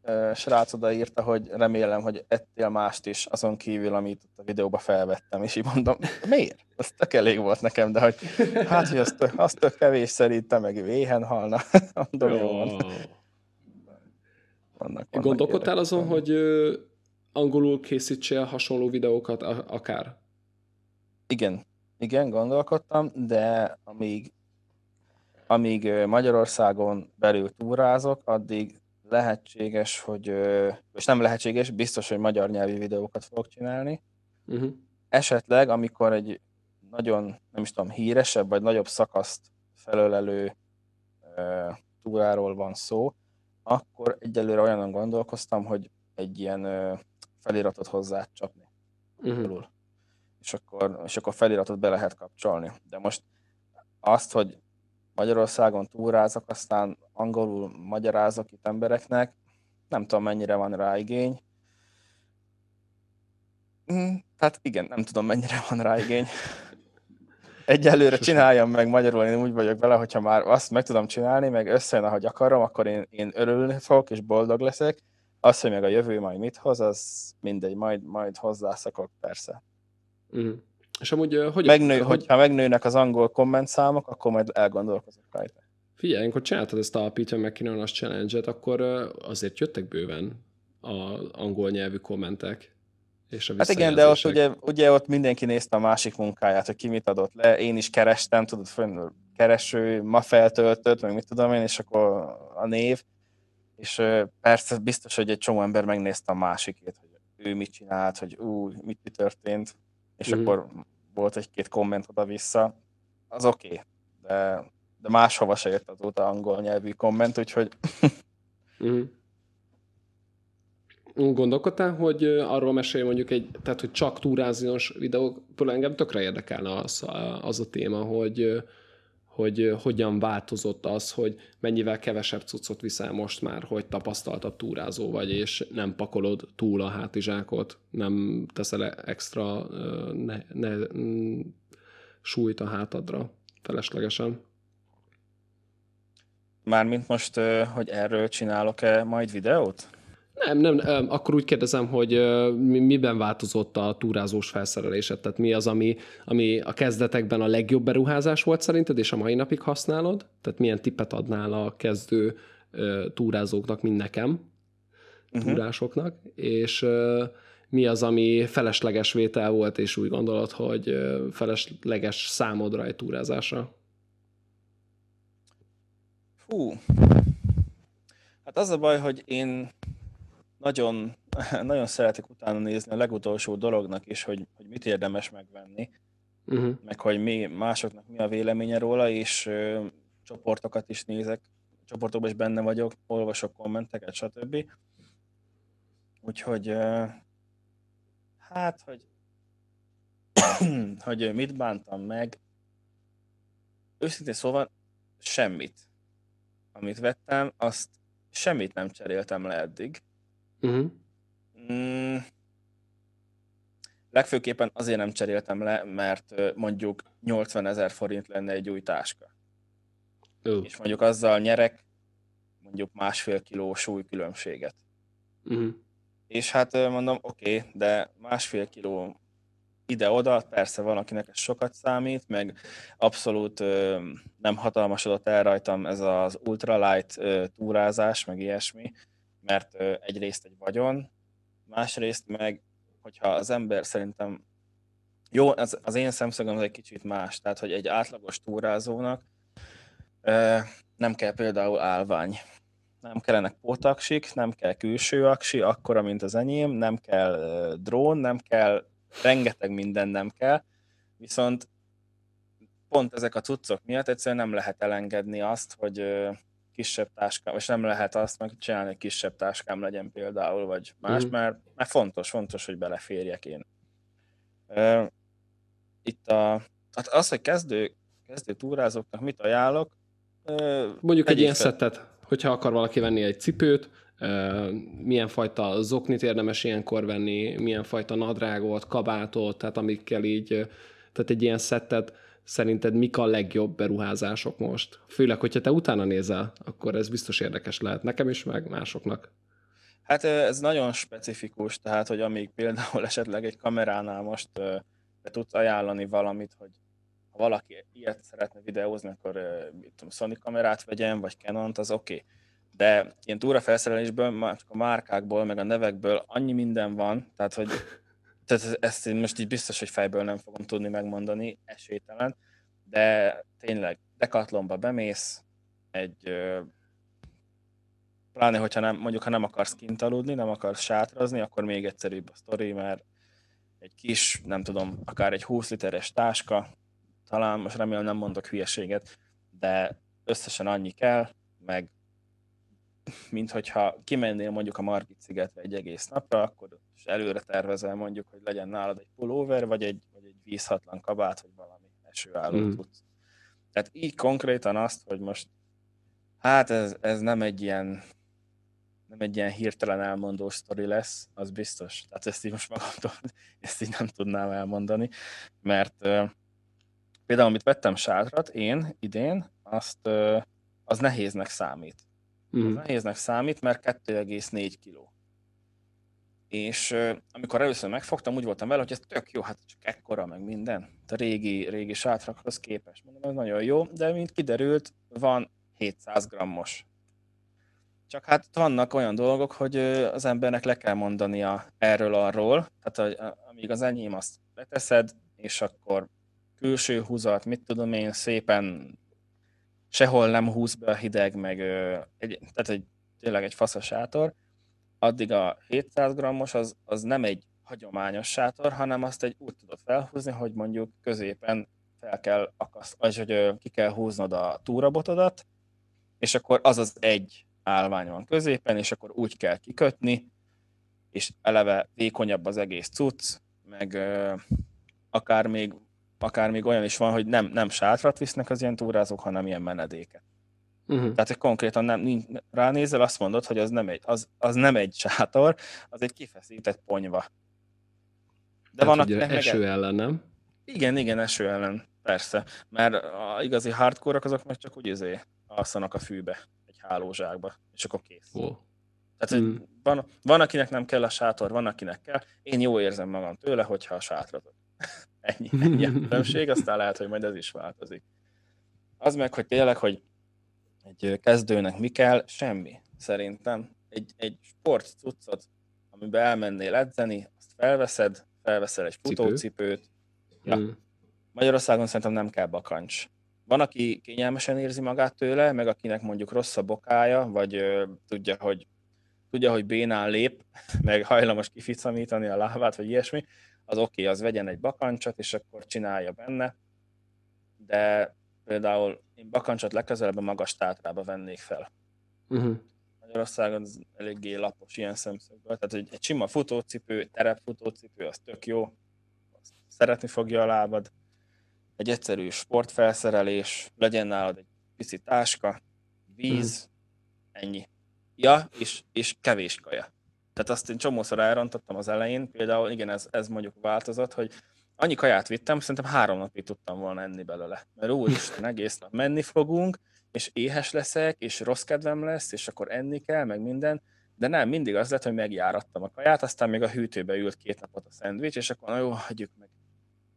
uh, srác odaírta, hogy remélem, hogy ettél mást is, azon kívül, amit a videóba felvettem, és így mondom, miért? Az tök elég volt nekem, de hogy hát, hogy az tök, az tök kevés szerintem, meg véhen halna. mondom, jó van. Vannak, vannak Gondolkodtál azon, hogy angolul készítsél hasonló videókat akár? Igen, igen, gondolkodtam, de amíg amíg Magyarországon belül túrázok, addig lehetséges, hogy, és nem lehetséges, biztos, hogy magyar nyelvi videókat fogok csinálni. Uh-huh. Esetleg, amikor egy nagyon, nem is tudom, híresebb, vagy nagyobb szakaszt felölelő uh, túráról van szó, akkor egyelőre olyanon gondolkoztam, hogy egy ilyen uh, feliratot hozzá csapni. Uh-huh. És, akkor, és akkor feliratot be lehet kapcsolni. De most azt, hogy Magyarországon túrázok, aztán angolul magyarázok itt embereknek, nem tudom mennyire van rá igény. Mm, tehát igen, nem tudom mennyire van rá igény. Egyelőre csináljam meg magyarul, én úgy vagyok vele, hogyha már azt meg tudom csinálni, meg összejön, ahogy akarom, akkor én, én örülni fogok, és boldog leszek. Az, hogy meg a jövő majd mit hoz, az mindegy, majd, majd hozzászakok, persze. Mm. És amúgy, hogy... Megnő, hogy... Hogyha megnőnek az angol kommentszámok, akkor majd elgondolkozok rajta. Figyelj, amikor csináltad ezt a Peter McKinnon-as challenge-et, akkor azért jöttek bőven a angol nyelvű kommentek. És a hát igen, de ott ugye, ugye ott mindenki nézte a másik munkáját, hogy ki mit adott le. Én is kerestem, tudod, kereső, ma feltöltött, meg mit tudom én, és akkor a név. És persze biztos, hogy egy csomó ember megnézte a másikét, hogy ő mit csinált, hogy ú, mit, mi történt, és mm. akkor volt egy-két komment oda-vissza. Az oké, okay, de, de máshova se jött azóta angol nyelvű komment, úgyhogy... mm. Gondolkodtál, hogy arról mesélj mondjuk egy, tehát hogy csak túráziós videók, engem tökre érdekelne az, az a téma, hogy, hogy hogyan változott az, hogy mennyivel kevesebb cuccot viszel most már, hogy tapasztaltabb túrázó vagy, és nem pakolod túl a hátizsákot, nem teszel extra ne, ne, súlyt a hátadra feleslegesen. Mármint most, hogy erről csinálok-e majd videót? Nem, nem, akkor úgy kérdezem, hogy miben változott a túrázós felszerelésed? Tehát mi az, ami, ami a kezdetekben a legjobb beruházás volt szerinted, és a mai napig használod? Tehát milyen tippet adnál a kezdő túrázóknak, mint nekem, uh-huh. túrásoknak, és mi az, ami felesleges vétel volt, és úgy gondolod, hogy felesleges számodra egy túrázásra? Fú, hát az a baj, hogy én nagyon, nagyon szeretek utána nézni a legutolsó dolognak is, hogy, hogy mit érdemes megvenni, uh-huh. meg hogy mi, másoknak mi a véleménye róla, és ö, csoportokat is nézek, csoportokban is benne vagyok, olvasok kommenteket, stb. Úgyhogy ö, hát, hogy hogy mit bántam meg, őszintén szóval semmit. Amit vettem, azt semmit nem cseréltem le eddig. Uh-huh. Mm, legfőképpen azért nem cseréltem le, mert mondjuk 80 ezer forint lenne egy új táska. Uh. És mondjuk azzal nyerek mondjuk másfél kiló súlykülönbséget. Uh-huh. És hát mondom, oké, okay, de másfél kiló ide-oda, persze van, akinek ez sokat számít, meg abszolút ö, nem hatalmasodott el rajtam ez az ultralight ö, túrázás, meg ilyesmi, mert egyrészt egy vagyon, másrészt meg, hogyha az ember szerintem, jó, az, az én szemszögem az egy kicsit más, tehát hogy egy átlagos túrázónak nem kell például állvány, nem kellenek pótaksik, nem kell külső aksi, akkora, mint az enyém, nem kell drón, nem kell, rengeteg minden nem kell, viszont pont ezek a cuccok miatt egyszerűen nem lehet elengedni azt, hogy kisebb táskám, és nem lehet azt meg csinálni, hogy kisebb táskám legyen például, vagy más, mm. mert, mert fontos, fontos, hogy beleférjek én. Itt a, hát az, hogy kezdő, kezdő túrázóknak mit ajánlok, Mondjuk egy ilyen szettet, hogyha akar valaki venni egy cipőt, milyen fajta zoknit érdemes ilyenkor venni, milyen fajta nadrágot, kabátot, tehát amikkel így, tehát egy ilyen szettet szerinted mik a legjobb beruházások most? Főleg, hogyha te utána nézel, akkor ez biztos érdekes lehet nekem is, meg másoknak. Hát ez nagyon specifikus, tehát, hogy amíg például esetleg egy kameránál most be tudsz ajánlani valamit, hogy ha valaki ilyet szeretne videózni, akkor mit tudom, Sony kamerát vegyen, vagy Canon-t, az oké. Okay. De ilyen túrafelszerelésből, csak a márkákból, meg a nevekből annyi minden van, tehát hogy tehát ezt én most így biztos, hogy fejből nem fogom tudni megmondani, esélytelen, de tényleg Decathlonba bemész, egy pláne, hogyha nem, mondjuk, ha nem akarsz kint aludni, nem akarsz sátrazni, akkor még egyszerűbb a sztori, mert egy kis, nem tudom, akár egy 20 literes táska, talán most remélem nem mondok hülyeséget, de összesen annyi kell, meg mint hogyha kimennél mondjuk a Margit szigetre egy egész napra, akkor és előre tervezel mondjuk, hogy legyen nálad egy pulóver, vagy egy, vagy egy vízhatlan kabát, vagy valami esőálló mm. tudsz. Tehát így konkrétan azt, hogy most hát ez, ez nem egy ilyen nem egy ilyen hirtelen elmondó sztori lesz, az biztos. Tehát ezt így most magamtól, ezt így nem tudnám elmondani, mert uh, például, amit vettem sátrat, én idén, azt, uh, az nehéznek számít. Mm. Az nehéznek számít, mert 2,4 kg. És amikor először megfogtam, úgy voltam vele, hogy ez tök jó, hát csak ekkora, meg minden. A régi, régi sátrakhoz képest. Mondom, ez nagyon jó, de mint kiderült, van 700 grammos. Csak hát vannak olyan dolgok, hogy az embernek le kell mondania erről-arról, tehát amíg az enyém azt leteszed, és akkor külső húzat, mit tudom én, szépen sehol nem húz be a hideg, meg egy, tehát egy, tényleg egy faszos sátor, addig a 700 grammos az, az nem egy hagyományos sátor, hanem azt egy úgy tudod felhúzni, hogy mondjuk középen fel kell akasz, vagy hogy ki kell húznod a túrabotodat, és akkor az az egy állvány van középen, és akkor úgy kell kikötni, és eleve vékonyabb az egész cucc, meg akár még, akár még olyan is van, hogy nem, nem sátrat visznek az ilyen túrázók, hanem ilyen menedéket. Uh-huh. Tehát, hogy konkrétan nem, nincs, ránézel, azt mondod, hogy az nem egy, az, az nem egy sátor, az egy kifeszített ponyva. De van, akinek eső meg... ellen, nem? Igen, igen, eső ellen, persze. Mert a igazi hardcore azok meg csak úgy izé alszanak a fűbe, egy hálózsákba, és akkor kész. Oh. Tehát, mm. van, van, akinek nem kell a sátor, van, akinek kell. Én jó érzem magam tőle, hogyha a sátratok. Ennyi, ennyi a különbség, aztán lehet, hogy majd ez is változik. Az meg, hogy tényleg, hogy egy kezdőnek mi kell? Semmi, szerintem. Egy, egy sport cuccot, amiben elmennél edzeni, azt felveszed, felveszel egy futócipőt. Ja. Mm. Magyarországon szerintem nem kell bakancs. Van, aki kényelmesen érzi magát tőle, meg akinek mondjuk rossz a bokája, vagy ö, tudja, hogy tudja, hogy bénán lép, meg hajlamos kificamítani a lábát, vagy ilyesmi, az oké, okay, az vegyen egy bakancsot, és akkor csinálja benne. De például én bakancsot legközelebb a magas tátrába vennék fel. Uh-huh. Magyarországon az eléggé lapos ilyen szemszögből. Tehát egy, egy sima futócipő, terepfutócipő, az tök jó. Szeretni fogja a lábad. Egy egyszerű sportfelszerelés, legyen nálad egy pici táska, víz, uh-huh. ennyi. Ja, és, és kevés kaja. Tehát azt én csomószor elrontottam az elején, például igen, ez, ez mondjuk változott, hogy annyi kaját vittem, szerintem három napig tudtam volna enni belőle. Mert úristen, egész nap menni fogunk, és éhes leszek, és rossz kedvem lesz, és akkor enni kell, meg minden. De nem, mindig az lett, hogy megjárattam a kaját, aztán még a hűtőbe ült két napot a szendvics, és akkor na jó, hagyjuk meg.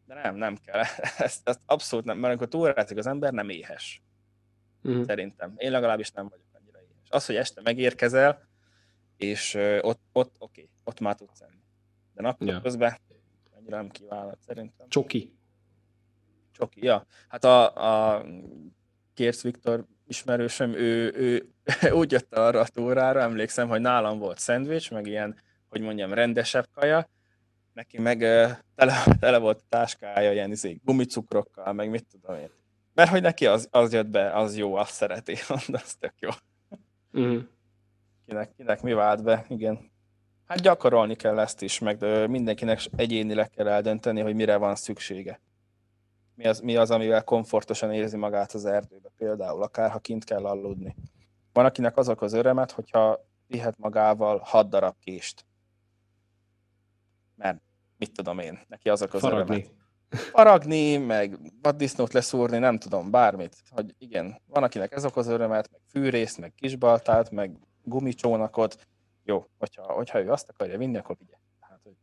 De nem, nem kell. Ezt, ezt abszolút nem, mert amikor túlrázik az ember, nem éhes. Uh-huh. Szerintem. Én legalábbis nem vagyok annyira éhes. Az, hogy este megérkezel, és ott, ott oké, okay, ott már tudsz enni. De napközben ja annyira nem kívánom, szerintem. Csoki. Csoki, ja. Hát a, a Kérsz Viktor ismerősöm, ő, ő úgy jött arra a túrára, emlékszem, hogy nálam volt szendvics, meg ilyen, hogy mondjam, rendesebb kaja, neki meg tele, tele volt a táskája ilyen izé, gumicukrokkal, meg mit tudom én. Mert hogy neki az, az jött be, az jó, azt szereti, az tök jó. Mm. Kinek, kinek mi vált be, igen. Hát gyakorolni kell ezt is, meg mindenkinek egyénileg kell eldönteni, hogy mire van szüksége. Mi az, mi az, amivel komfortosan érzi magát az erdőbe, például, akár ha kint kell aludni. Van, akinek azok az örömet, hogyha vihet magával hat darab kést. Mert mit tudom én, neki azok az Faragni. örömet. Faragni, meg vaddisznót leszúrni, nem tudom, bármit. Hogy igen, van, akinek ez okoz örömet, meg fűrészt, meg kisbaltát, meg gumicsónakot, jó, hogyha, hogyha ő azt akarja vinni, akkor vigye. Tehát, hogy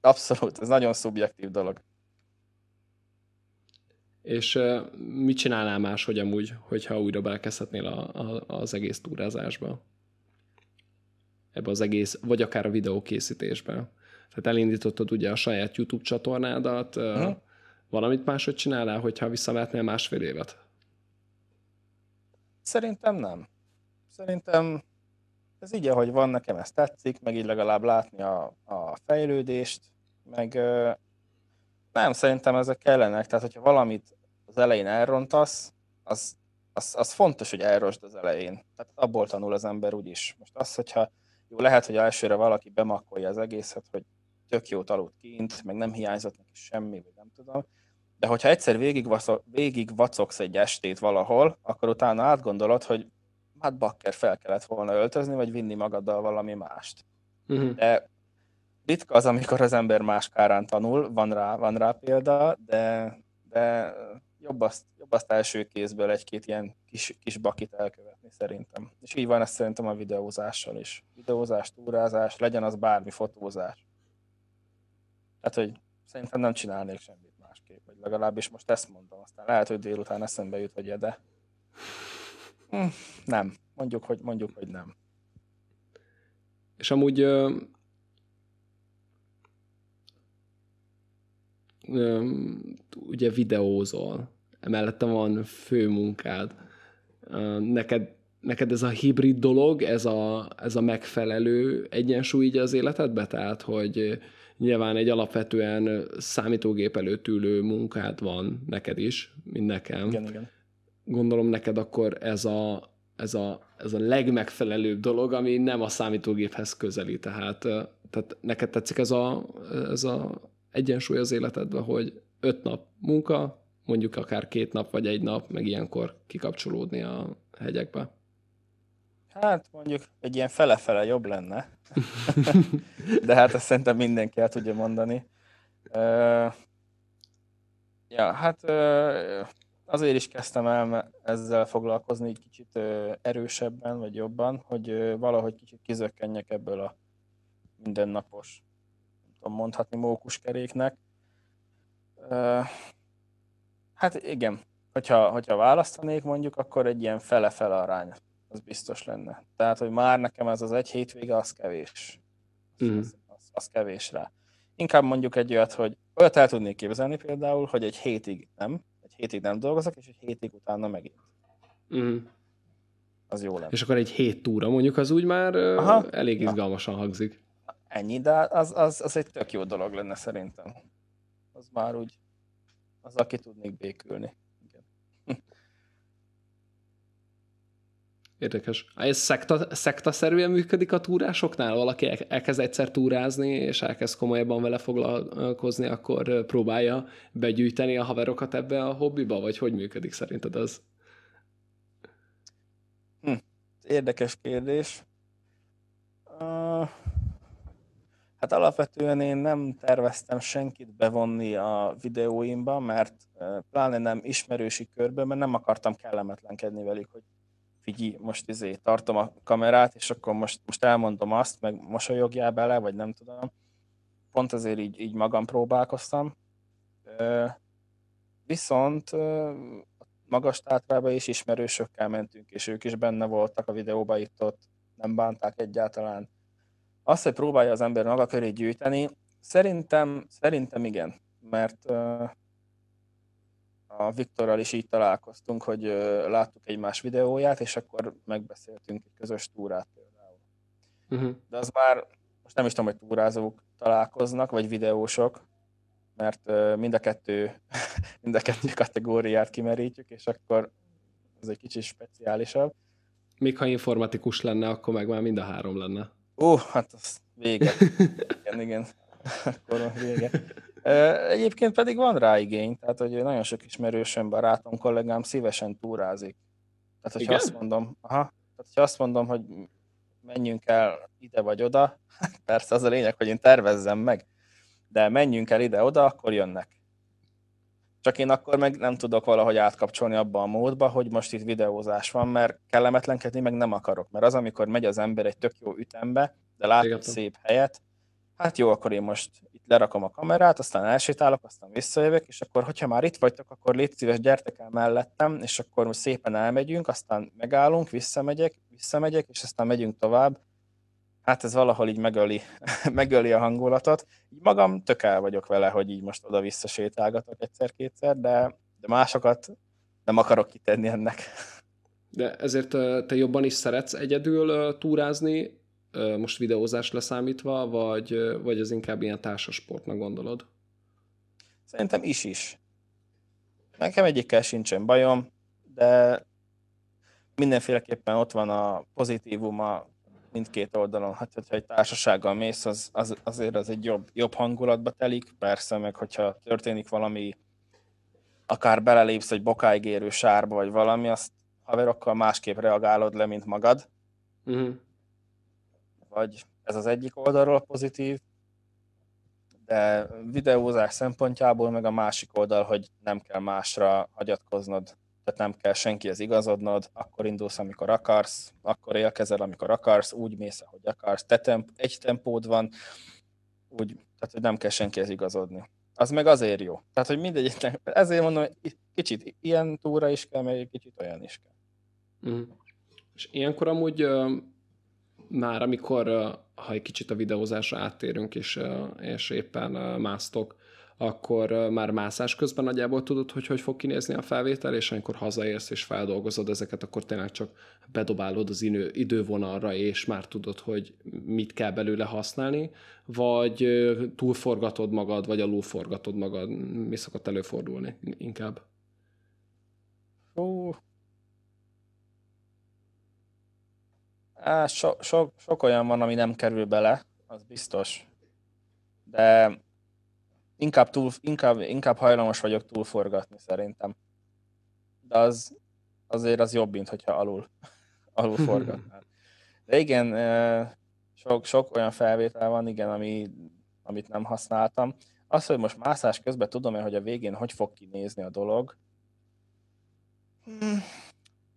abszolút, ez nagyon szubjektív dolog. És mit csinálnál máshogy amúgy, hogyha újra belekezdhetnél a, a, az egész túrázásba? Ebbe az egész, vagy akár a videókészítésbe. Tehát elindítottad ugye a saját YouTube csatornádat, uh, valamit máshogy csinálnál, hogyha visszamehetnél másfél évet? Szerintem nem. Szerintem ez így, ahogy van, nekem ez tetszik, meg így legalább látni a, a fejlődést, meg nem, szerintem ezek kellenek, tehát hogyha valamit az elején elrontasz, az, az, az fontos, hogy elrosd az elején. Tehát abból tanul az ember úgyis. Most az, hogyha jó, lehet, hogy elsőre valaki bemakkolja az egészet, hogy tök jót aludt kint, meg nem hiányzott neki semmi, vagy nem tudom. De hogyha egyszer végig, végig vacogsz egy estét valahol, akkor utána átgondolod, hogy hát bakker fel kellett volna öltözni, vagy vinni magaddal valami mást. Uh-huh. De ritka az, amikor az ember más kárán tanul, van rá, van rá példa, de, de jobb, azt, jobb azt első kézből egy-két ilyen kis, kis bakit elkövetni szerintem. És így van ez szerintem a videózással is. Videózás, túrázás, legyen az bármi fotózás. Tehát, hogy szerintem nem csinálnék semmit másképp, vagy legalábbis most ezt mondom, aztán lehet, hogy délután eszembe jut, hogy de Hm, nem. mondjuk, hogy, mondjuk, hogy nem. És amúgy ö, ö, ugye videózol, emellett van főmunkád. Neked, neked ez a hibrid dolog, ez a, ez a megfelelő egyensúly így az életedbe? Tehát, hogy nyilván egy alapvetően számítógép előtt ülő munkád van neked is, mint nekem. Igen, igen. Gondolom neked akkor ez a, ez a, ez a legmegfelelőbb dolog, ami nem a számítógéphez közeli. Tehát, tehát neked tetszik ez a, ez a egyensúly az életedben, hogy öt nap munka, mondjuk akár két nap vagy egy nap, meg ilyenkor kikapcsolódni a hegyekbe? Hát mondjuk egy ilyen fele-fele jobb lenne. De hát ezt szerintem mindenki el tudja mondani. Ja, hát azért is kezdtem el ezzel foglalkozni egy kicsit erősebben, vagy jobban, hogy valahogy kicsit kizökkenjek ebből a mindennapos, nem tudom mondhatni, mókuskeréknek. Hát igen, hogyha, hogyha választanék mondjuk, akkor egy ilyen fele-fele arány, az biztos lenne. Tehát, hogy már nekem ez az egy hétvége, az kevés. Mm. Az, az, az kevés rá. Inkább mondjuk egy olyat, hogy olyat el tudnék képzelni például, hogy egy hétig nem, egy hétig nem dolgozok, és egy hétig utána megint. Mm. Az jó lenne. És akkor egy hét túra mondjuk az úgy már Aha. elég izgalmasan hangzik. Ennyi, de az, az, az egy tök jó dolog lenne szerintem. Az már úgy az, aki tudnék békülni. Érdekes. Ez szekta, szektaszerűen működik a túrásoknál? Valaki elkezd egyszer túrázni, és elkezd komolyabban vele foglalkozni, akkor próbálja begyűjteni a haverokat ebbe a hobbiba? Vagy hogy működik szerinted az? Hm. Érdekes kérdés. Uh, Hát alapvetően én nem terveztem senkit bevonni a videóimba, mert pláne nem ismerősi körben, mert nem akartam kellemetlenkedni velük, hogy figyelj, most izé tartom a kamerát, és akkor most, most elmondom azt, meg mosolyogjál bele, vagy nem tudom. Pont azért így, így magam próbálkoztam. Viszont magas tátrába is ismerősökkel mentünk, és ők is benne voltak a videóba itt-ott, nem bánták egyáltalán az, hogy próbálja az ember maga köré gyűjteni, szerintem, szerintem igen, mert a Viktorral is így találkoztunk, hogy uh, láttuk egymás videóját, és akkor megbeszéltünk egy közös túrát például. Uh-huh. De az már, most nem is tudom, hogy túrázók találkoznak, vagy videósok, mert uh, mind a kettő, mind a kettő kategóriát kimerítjük, és akkor ez egy kicsit speciálisabb. Még ha informatikus lenne, akkor meg már mind a három lenne. Ó, hát az vége. igen, igen. Akkor vége. Egyébként pedig van rá igény, tehát hogy nagyon sok ismerősöm, barátom, kollégám szívesen túrázik. Tehát, hogyha igen? azt mondom, aha, tehát, hogyha azt mondom, hogy menjünk el ide vagy oda, persze az a lényeg, hogy én tervezzem meg, de menjünk el ide-oda, akkor jönnek. Csak én akkor meg nem tudok valahogy átkapcsolni abba a módba, hogy most itt videózás van, mert kellemetlenkedni meg nem akarok. Mert az, amikor megy az ember egy tök jó ütembe, de lát egy szép helyet, hát jó, akkor én most itt lerakom a kamerát, aztán elsétálok, aztán visszajövök, és akkor, hogyha már itt vagytok, akkor légy szíves, gyertek el mellettem, és akkor most szépen elmegyünk, aztán megállunk, visszamegyek, visszamegyek, és aztán megyünk tovább. Hát ez valahol így megöli, megöli a hangulatot. Így magam tök el vagyok vele, hogy így most oda-vissza sétálgatok egyszer-kétszer, de, de másokat nem akarok kitenni ennek. De ezért te jobban is szeretsz egyedül túrázni, most videózás leszámítva, vagy, vagy az inkább ilyen társasportnak gondolod? Szerintem is is. Nekem egyikkel sincsen bajom, de mindenféleképpen ott van a pozitívuma mindkét oldalon. Hát, hogyha egy társasággal mész, az, az, azért az egy jobb, jobb hangulatba telik, persze, meg hogyha történik valami, akár belelépsz egy bokáig érő sárba, vagy valami, azt haverokkal másképp reagálod le, mint magad. Uh-huh. Vagy ez az egyik oldalról pozitív, de videózás szempontjából meg a másik oldal, hogy nem kell másra hagyatkoznod tehát nem kell senkihez igazodnod, akkor indulsz, amikor akarsz, akkor élkezel, amikor akarsz, úgy mész, ahogy akarsz, te temp- egy tempód van, úgy, tehát hogy nem kell senkihez igazodni. Az meg azért jó. Tehát, hogy mindegy, ezért mondom, kicsit ilyen túra is kell, meg egy kicsit olyan is kell. Mm. És ilyenkor amúgy már amikor, ha egy kicsit a videózásra áttérünk, és, és éppen másztok, akkor már mászás közben nagyjából tudod, hogy hogy fog kinézni a felvétel, és amikor hazaérsz és feldolgozod ezeket, akkor tényleg csak bedobálod az idő, idővonalra, és már tudod, hogy mit kell belőle használni, vagy túlforgatod magad, vagy alulforgatod magad. Mi szokott előfordulni inkább? Ó. Á, so, so, sok olyan van, ami nem kerül bele, az biztos. De inkább, túl, inkább, inkább hajlamos vagyok túlforgatni szerintem. De az, azért az jobb, mint hogyha alul, alul forgatnál. De igen, sok, sok olyan felvétel van, igen, ami, amit nem használtam. Az, hogy most mászás közben tudom-e, hogy a végén hogy fog kinézni a dolog,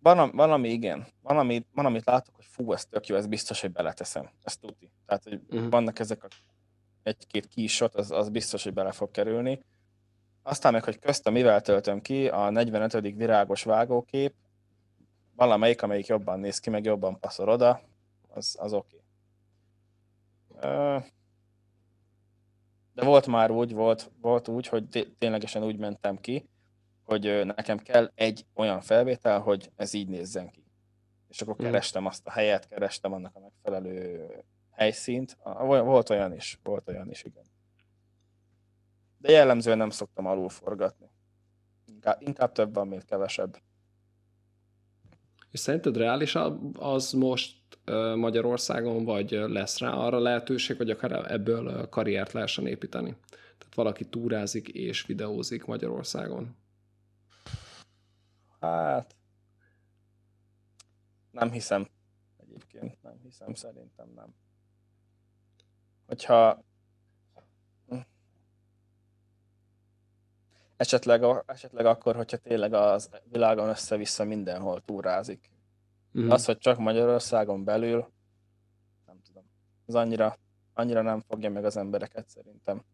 hmm. van, van, ami igen. Van, ami, van, amit látok, hogy fú, ez tök jó, ez biztos, hogy beleteszem. Ez tuti. Tehát, hogy uh-huh. vannak ezek a egy-két kisot, az, az biztos, hogy bele fog kerülni. Aztán meg, hogy köztem mivel töltöm ki, a 45. virágos vágókép, valamelyik, amelyik jobban néz ki, meg jobban passzol oda, az, az oké. Okay. De volt már úgy, volt, volt úgy, hogy ténylegesen úgy mentem ki, hogy nekem kell egy olyan felvétel, hogy ez így nézzen ki. És akkor hmm. kerestem azt a helyet, kerestem annak a megfelelő helyszínt. Volt olyan is, volt olyan is, igen. De jellemzően nem szoktam alul forgatni. Inkább, inkább több van, mint kevesebb. És szerinted reális az most Magyarországon, vagy lesz rá arra lehetőség, hogy akár ebből karriert lehessen építeni? Tehát valaki túrázik és videózik Magyarországon? Hát, nem hiszem egyébként, nem hiszem, szerintem nem hogyha esetleg, esetleg akkor, hogyha tényleg az világon össze-vissza mindenhol túrázik. Mm. Az, hogy csak Magyarországon belül, nem tudom, az annyira, annyira nem fogja meg az embereket szerintem.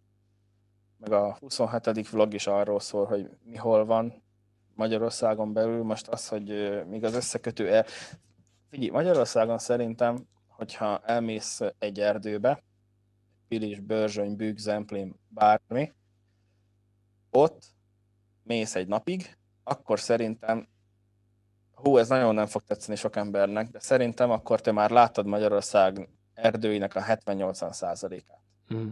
Meg a 27. vlog is arról szól, hogy mi hol van Magyarországon belül. Most az, hogy még az összekötő el... Figyelj, Magyarországon szerintem, hogyha elmész egy erdőbe, Pilis, Börzsöny, Bűk, Zemplén, bármi, ott mész egy napig, akkor szerintem, hú, ez nagyon nem fog tetszeni sok embernek, de szerintem akkor te már láttad Magyarország erdőinek a 70-80 százalékát. Mm.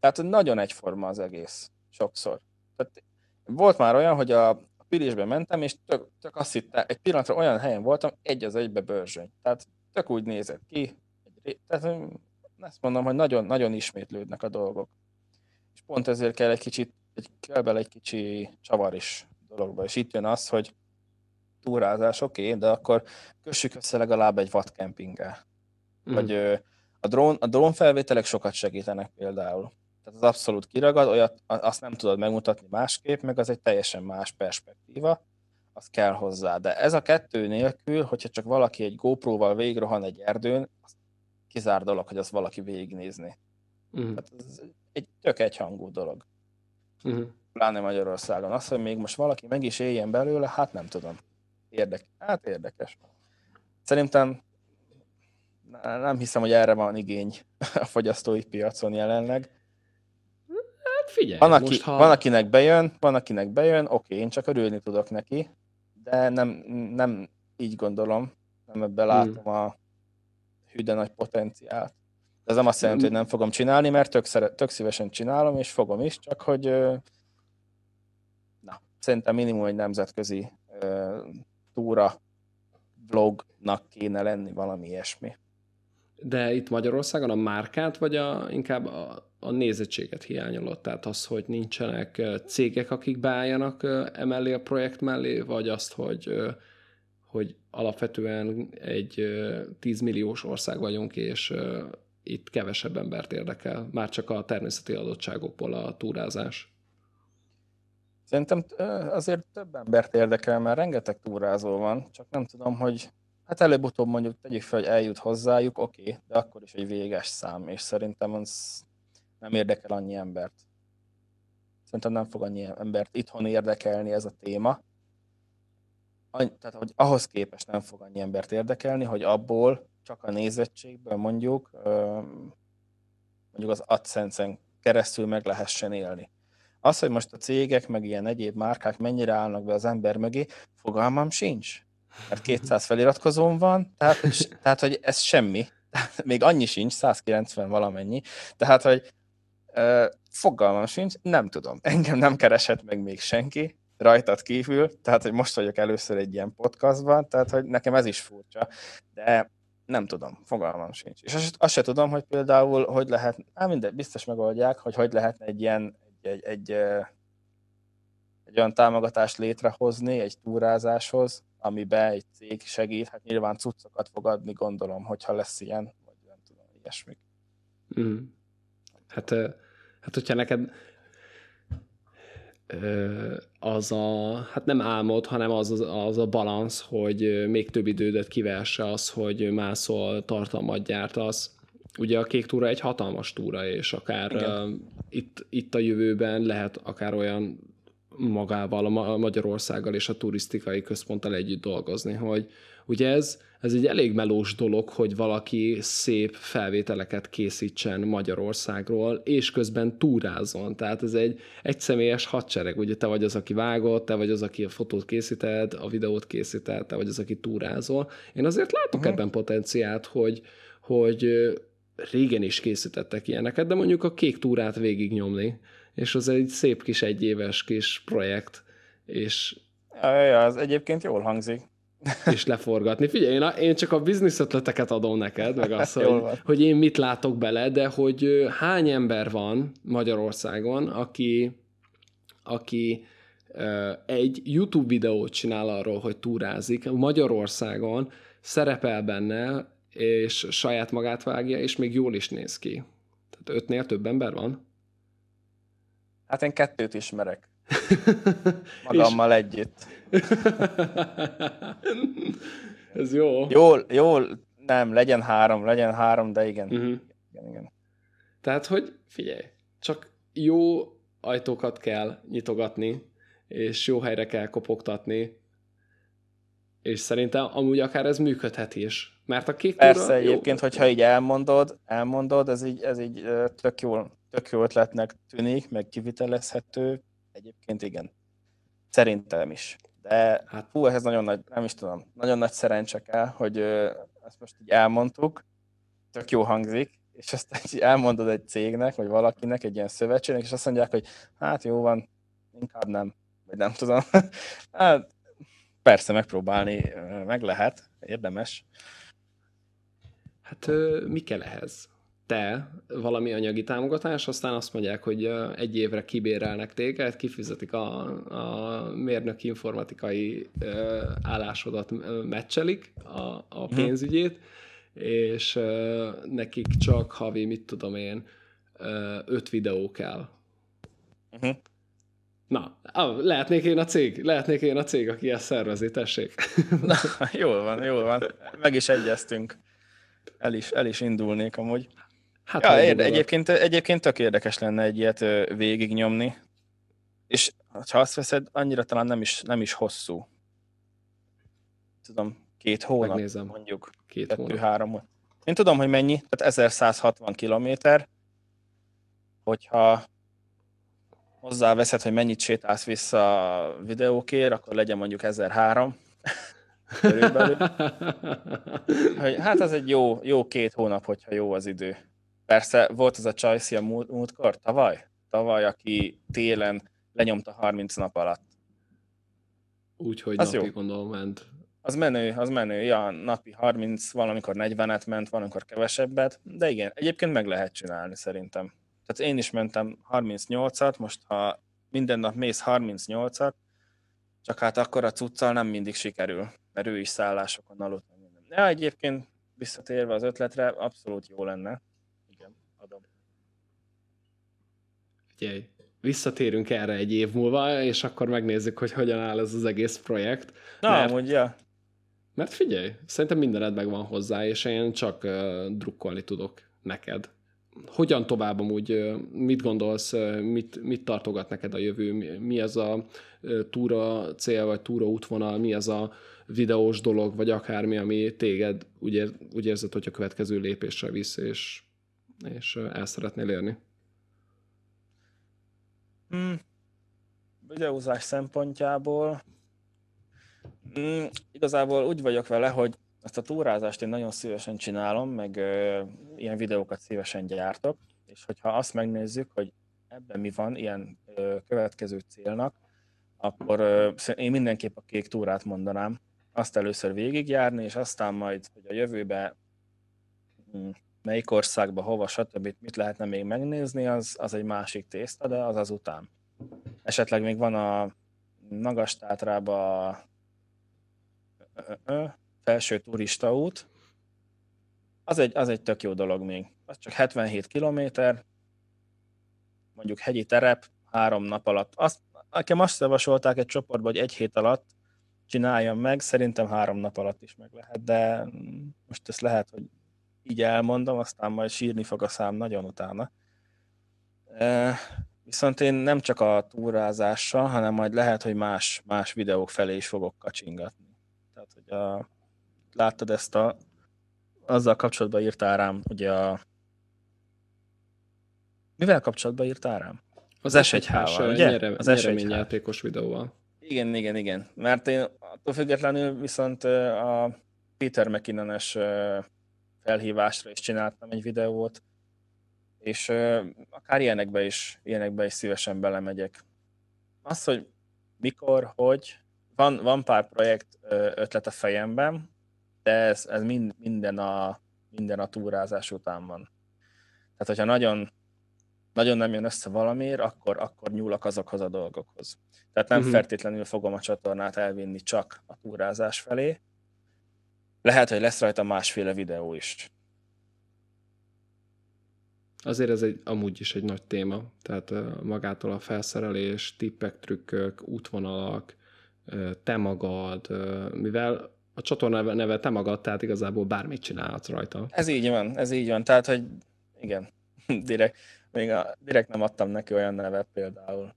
Tehát nagyon egyforma az egész, sokszor. Tehát volt már olyan, hogy a Pilisbe mentem, és tök, tök azt hittem, egy pillanatra olyan helyen voltam, egy az egybe bőrzsöny. Tehát tök úgy nézett ki, tehát ezt mondom, hogy nagyon, nagyon ismétlődnek a dolgok. És pont ezért kell egy kicsit, egy, kell bele egy kicsi csavar is dologba. És itt jön az, hogy túrázás, oké, okay, de akkor kössük össze legalább egy vadkempinggel. Mm. Vagy a drón, a drón felvételek sokat segítenek például. Tehát az abszolút kiragad, olyat, azt nem tudod megmutatni másképp, meg az egy teljesen más perspektíva, az kell hozzá. De ez a kettő nélkül, hogyha csak valaki egy GoPro-val végigrohan egy erdőn, azt kizár dolog, hogy azt valaki végignézni. Uh-huh. Hát ez egy tök egyhangú dolog. Uh-huh. Pláne Magyarországon. Azt, hogy még most valaki meg is éljen belőle, hát nem tudom. Érdek, hát érdekes. Szerintem nem hiszem, hogy erre van igény a fogyasztói piacon jelenleg. Figyelj, van, aki, most, ha... van akinek bejön, van akinek bejön, oké, én csak örülni tudok neki, de nem, nem így gondolom, nem ebbe látom hmm. a hű, de nagy potenciált. Ez nem azt jelenti, hogy nem fogom csinálni, mert tök, szeret, tök szívesen csinálom, és fogom is, csak hogy na, szerintem minimum egy nemzetközi túra vlognak kéne lenni valami ilyesmi. De itt Magyarországon a márkát, vagy a, inkább a, a nézettséget hiányolott? Tehát az, hogy nincsenek cégek, akik beálljanak emellé a projekt mellé, vagy azt, hogy hogy alapvetően egy 10 milliós ország vagyunk, és itt kevesebb embert érdekel, már csak a természeti adottságokból a túrázás. Szerintem azért több embert érdekel, mert rengeteg túrázó van, csak nem tudom, hogy hát előbb-utóbb mondjuk tegyük fel, hogy eljut hozzájuk, oké, okay, de akkor is egy véges szám, és szerintem az nem érdekel annyi embert. Szerintem nem fog annyi embert itthon érdekelni ez a téma, tehát hogy ahhoz képest nem fog annyi embert érdekelni, hogy abból csak a nézettségből mondjuk mondjuk az AdSense-en keresztül meg lehessen élni. Az, hogy most a cégek, meg ilyen egyéb márkák mennyire állnak be az ember mögé, fogalmam sincs. Mert 200 feliratkozón van, tehát, tehát, hogy ez semmi. Még annyi sincs, 190 valamennyi. Tehát, hogy uh, fogalmam sincs, nem tudom. Engem nem keresett meg még senki, rajtad kívül, tehát, hogy most vagyok először egy ilyen podcastban, tehát, hogy nekem ez is furcsa, de nem tudom, fogalmam sincs. És azt, azt se tudom, hogy például, hogy lehet, á, mindegy, biztos megoldják, hogy hogy lehetne egy ilyen, egy, egy, egy, egy olyan támogatást létrehozni egy túrázáshoz, amiben egy cég segít, hát nyilván cuccokat fog adni, gondolom, hogyha lesz ilyen, vagy nem tudom, ilyesmi. Mm. Hát, hát, hogyha neked az a, hát nem álmod, hanem az, az, az a balansz, hogy még több idődet kivesse az, hogy mászol, tartalmat gyártasz. Ugye a kék túra egy hatalmas túra, és akár uh, itt, itt a jövőben lehet akár olyan magával, a Magyarországgal és a turisztikai központtal együtt dolgozni, hogy ugye ez, ez egy elég melós dolog, hogy valaki szép felvételeket készítsen Magyarországról, és közben túrázon. Tehát ez egy egyszemélyes hadsereg. Ugye te vagy az, aki vágott, te vagy az, aki a fotót készíted, a videót készíted, te vagy az, aki túrázol. Én azért látok uh-huh. ebben potenciált, hogy, hogy régen is készítettek ilyeneket, de mondjuk a kék túrát végignyomni, és az egy szép kis egyéves kis projekt, és... Ja, az egyébként jól hangzik és leforgatni. Figyelj, én, a, én csak a biznisz ötleteket adom neked, meg azt, hogy, hogy én mit látok bele, de hogy hány ember van Magyarországon, aki, aki egy YouTube videót csinál arról, hogy túrázik Magyarországon, szerepel benne, és saját magát vágja, és még jól is néz ki. Tehát ötnél több ember van? Hát én kettőt ismerek. Magammal együtt. Ez jó. Jól, jól, nem, legyen három, legyen három, de igen. Uh-huh. igen, igen. Tehát, hogy figyelj, csak jó ajtókat kell nyitogatni, és jó helyre kell kopogtatni, és szerintem amúgy akár ez működhet is. Mert a kék Persze, egyébként, jó. hogyha így elmondod, elmondod, ez így, ez így tök, jól, tök jó ötletnek tűnik, meg kivitelezhető, egyébként igen. Szerintem is. De hát hú, ehhez nagyon nagy, nem is tudom, nagyon nagy szerencse kell, hogy ö, ezt most így elmondtuk, tök jó hangzik, és azt így elmondod egy cégnek, vagy valakinek, egy ilyen szövetségnek, és azt mondják, hogy hát jó van, inkább nem, vagy nem tudom. hát persze megpróbálni meg lehet, érdemes. Hát mi kell ehhez? Te valami anyagi támogatás, aztán azt mondják, hogy egy évre kibérelnek téged, kifizetik a, a mérnök informatikai állásodat, meccselik a, a mhm. pénzügyét, és nekik csak havi, mit tudom én, öt videó kell. Uh-huh. Na, lehetnék én a cég, lehetnék én a cég, aki ezt szervezi, tessék. Na, jól van, jól van. Meg is egyeztünk. El is, el is indulnék amúgy. Hát, ja, érde, egyébként, egyébként tök érdekes lenne egy ilyet végignyomni, és ha azt veszed, annyira talán nem is, nem is hosszú. Tudom, két hónap, Megnézem. mondjuk. Két kettő, hónap. három. Én tudom, hogy mennyi, tehát 1160 kilométer, hogyha hozzáveszed, hogy mennyit sétálsz vissza a videókért, akkor legyen mondjuk 1003 körülbelül. hát ez egy jó, jó két hónap, hogyha jó az idő. Persze volt az a Csajci a múlt, múltkor, tavaly? Tavaly, aki télen lenyomta 30 nap alatt. Úgyhogy napi jó. gondolom ment. Az menő, az menő. Ja, napi 30, valamikor 40-et ment, valamikor kevesebbet, de igen, egyébként meg lehet csinálni szerintem. Tehát én is mentem 38-at, most ha minden nap mész 38-at, csak hát akkor a cuccal nem mindig sikerül, mert ő is szállásokon aludt. Ja, egyébként visszatérve az ötletre, abszolút jó lenne adom. Figyelj, visszatérünk erre egy év múlva, és akkor megnézzük, hogy hogyan áll ez az egész projekt. Na, mert, mondja. Mert figyelj, szerintem mindened megvan hozzá, és én csak uh, drukkolni tudok neked. hogyan tovább amúgy, mit gondolsz, mit, mit tartogat neked a jövő, mi az a túra cél, vagy túra útvonal, mi az a videós dolog, vagy akármi, ami téged úgy, ér, úgy érzed, hogy a következő lépésre visz, és, és el szeretnél érni? Hmm. Videózás szempontjából hmm, igazából úgy vagyok vele, hogy ezt a túrázást én nagyon szívesen csinálom, meg ö, ilyen videókat szívesen gyártok, és hogyha azt megnézzük, hogy ebben mi van ilyen ö, következő célnak, akkor ö, én mindenképp a kék túrát mondanám. Azt először végigjárni, és aztán majd, hogy a jövőbe hm, melyik országba, hova, stb. mit lehetne még megnézni, az, az egy másik tészta, de az az után. Esetleg még van a Magastátrába felső turista út, az egy, az egy tök jó dolog még. Az csak 77 kilométer, mondjuk hegyi terep, három nap alatt. Azt, nekem azt javasolták egy csoportba, hogy egy hét alatt csináljam meg, szerintem három nap alatt is meg lehet, de most ezt lehet, hogy így elmondom, aztán majd sírni fog a szám nagyon utána. Viszont én nem csak a túrázással, hanem majd lehet, hogy más, más videók felé is fogok kacsingatni. Tehát, hogy a, láttad ezt a, azzal kapcsolatban írtál rám, ugye a mivel kapcsolatban írtál rám? Az, az S1H-val, ugye? Nyere, az nyereményjátékos videóval. Igen, igen, igen. Mert én attól függetlenül viszont a Peter McKinnon-es felhívásra is csináltam egy videót, és akár ilyenekbe is, ilyenekbe is szívesen belemegyek. Az, hogy mikor, hogy, van, van pár projekt ötlet a fejemben, de ez, ez mind, minden, a, minden a túrázás után van. Tehát, hogyha nagyon, nagyon nem jön össze valamiért, akkor, akkor nyúlok azokhoz a dolgokhoz. Tehát nem uh-huh. feltétlenül fogom a csatornát elvinni csak a túrázás felé. Lehet, hogy lesz rajta másféle videó is. Azért ez egy, amúgy is egy nagy téma, tehát magától a felszerelés, tippek, trükkök, útvonalak, te magad, mivel a csatorna neve te magad, tehát igazából bármit csinálhatsz rajta. Ez így van, ez így van. Tehát, hogy igen, direkt, még a, direkt nem adtam neki olyan nevet például,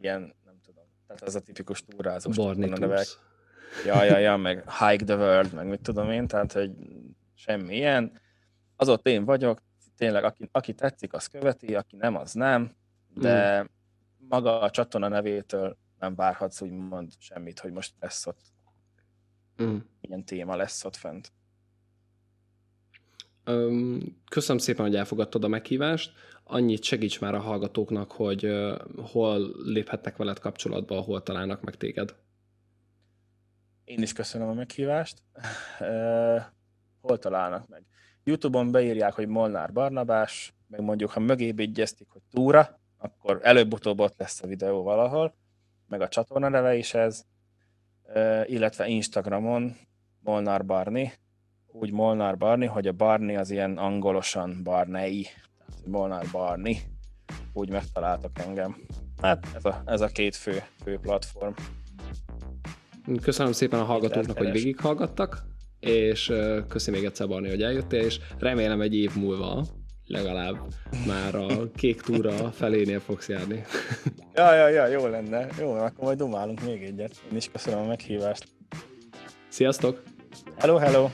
ilyen, nem tudom, tehát ez a tipikus túrázós nevek. Ja, ja, ja, meg Hike the World, meg mit tudom én, tehát, hogy semmi ilyen. Az ott én vagyok, tényleg, aki, aki tetszik, az követi, aki nem, az nem, de mm. maga a csatorna nevétől nem várhatsz úgymond semmit, hogy most lesz ott mm. ilyen téma lesz ott fent. Köszönöm szépen, hogy elfogadtad a meghívást. Annyit segíts már a hallgatóknak, hogy hol léphetnek veled kapcsolatba, hol találnak meg téged. Én is köszönöm a meghívást. Hol találnak meg? Youtube-on beírják, hogy Molnár Barnabás, meg mondjuk, ha mögé egyeztik, hogy túra, akkor előbb-utóbb ott lesz a videó valahol, meg a csatorna neve is ez, illetve Instagramon Molnár Barni, úgy Molnár Barni, hogy a Barni az ilyen angolosan Barnei, tehát Molnár Barni, úgy megtaláltak engem. Hát ez a, ez a két fő, fő platform. Köszönöm szépen a hallgatóknak, hogy végighallgattak és köszi még egyszer Barni, hogy eljöttél, és remélem egy év múlva legalább már a kék túra felénél fogsz járni. ja, ja, ja, jó lenne. Jó, akkor majd dumálunk még egyet. Én is köszönöm a meghívást. Sziasztok! Hello, hello!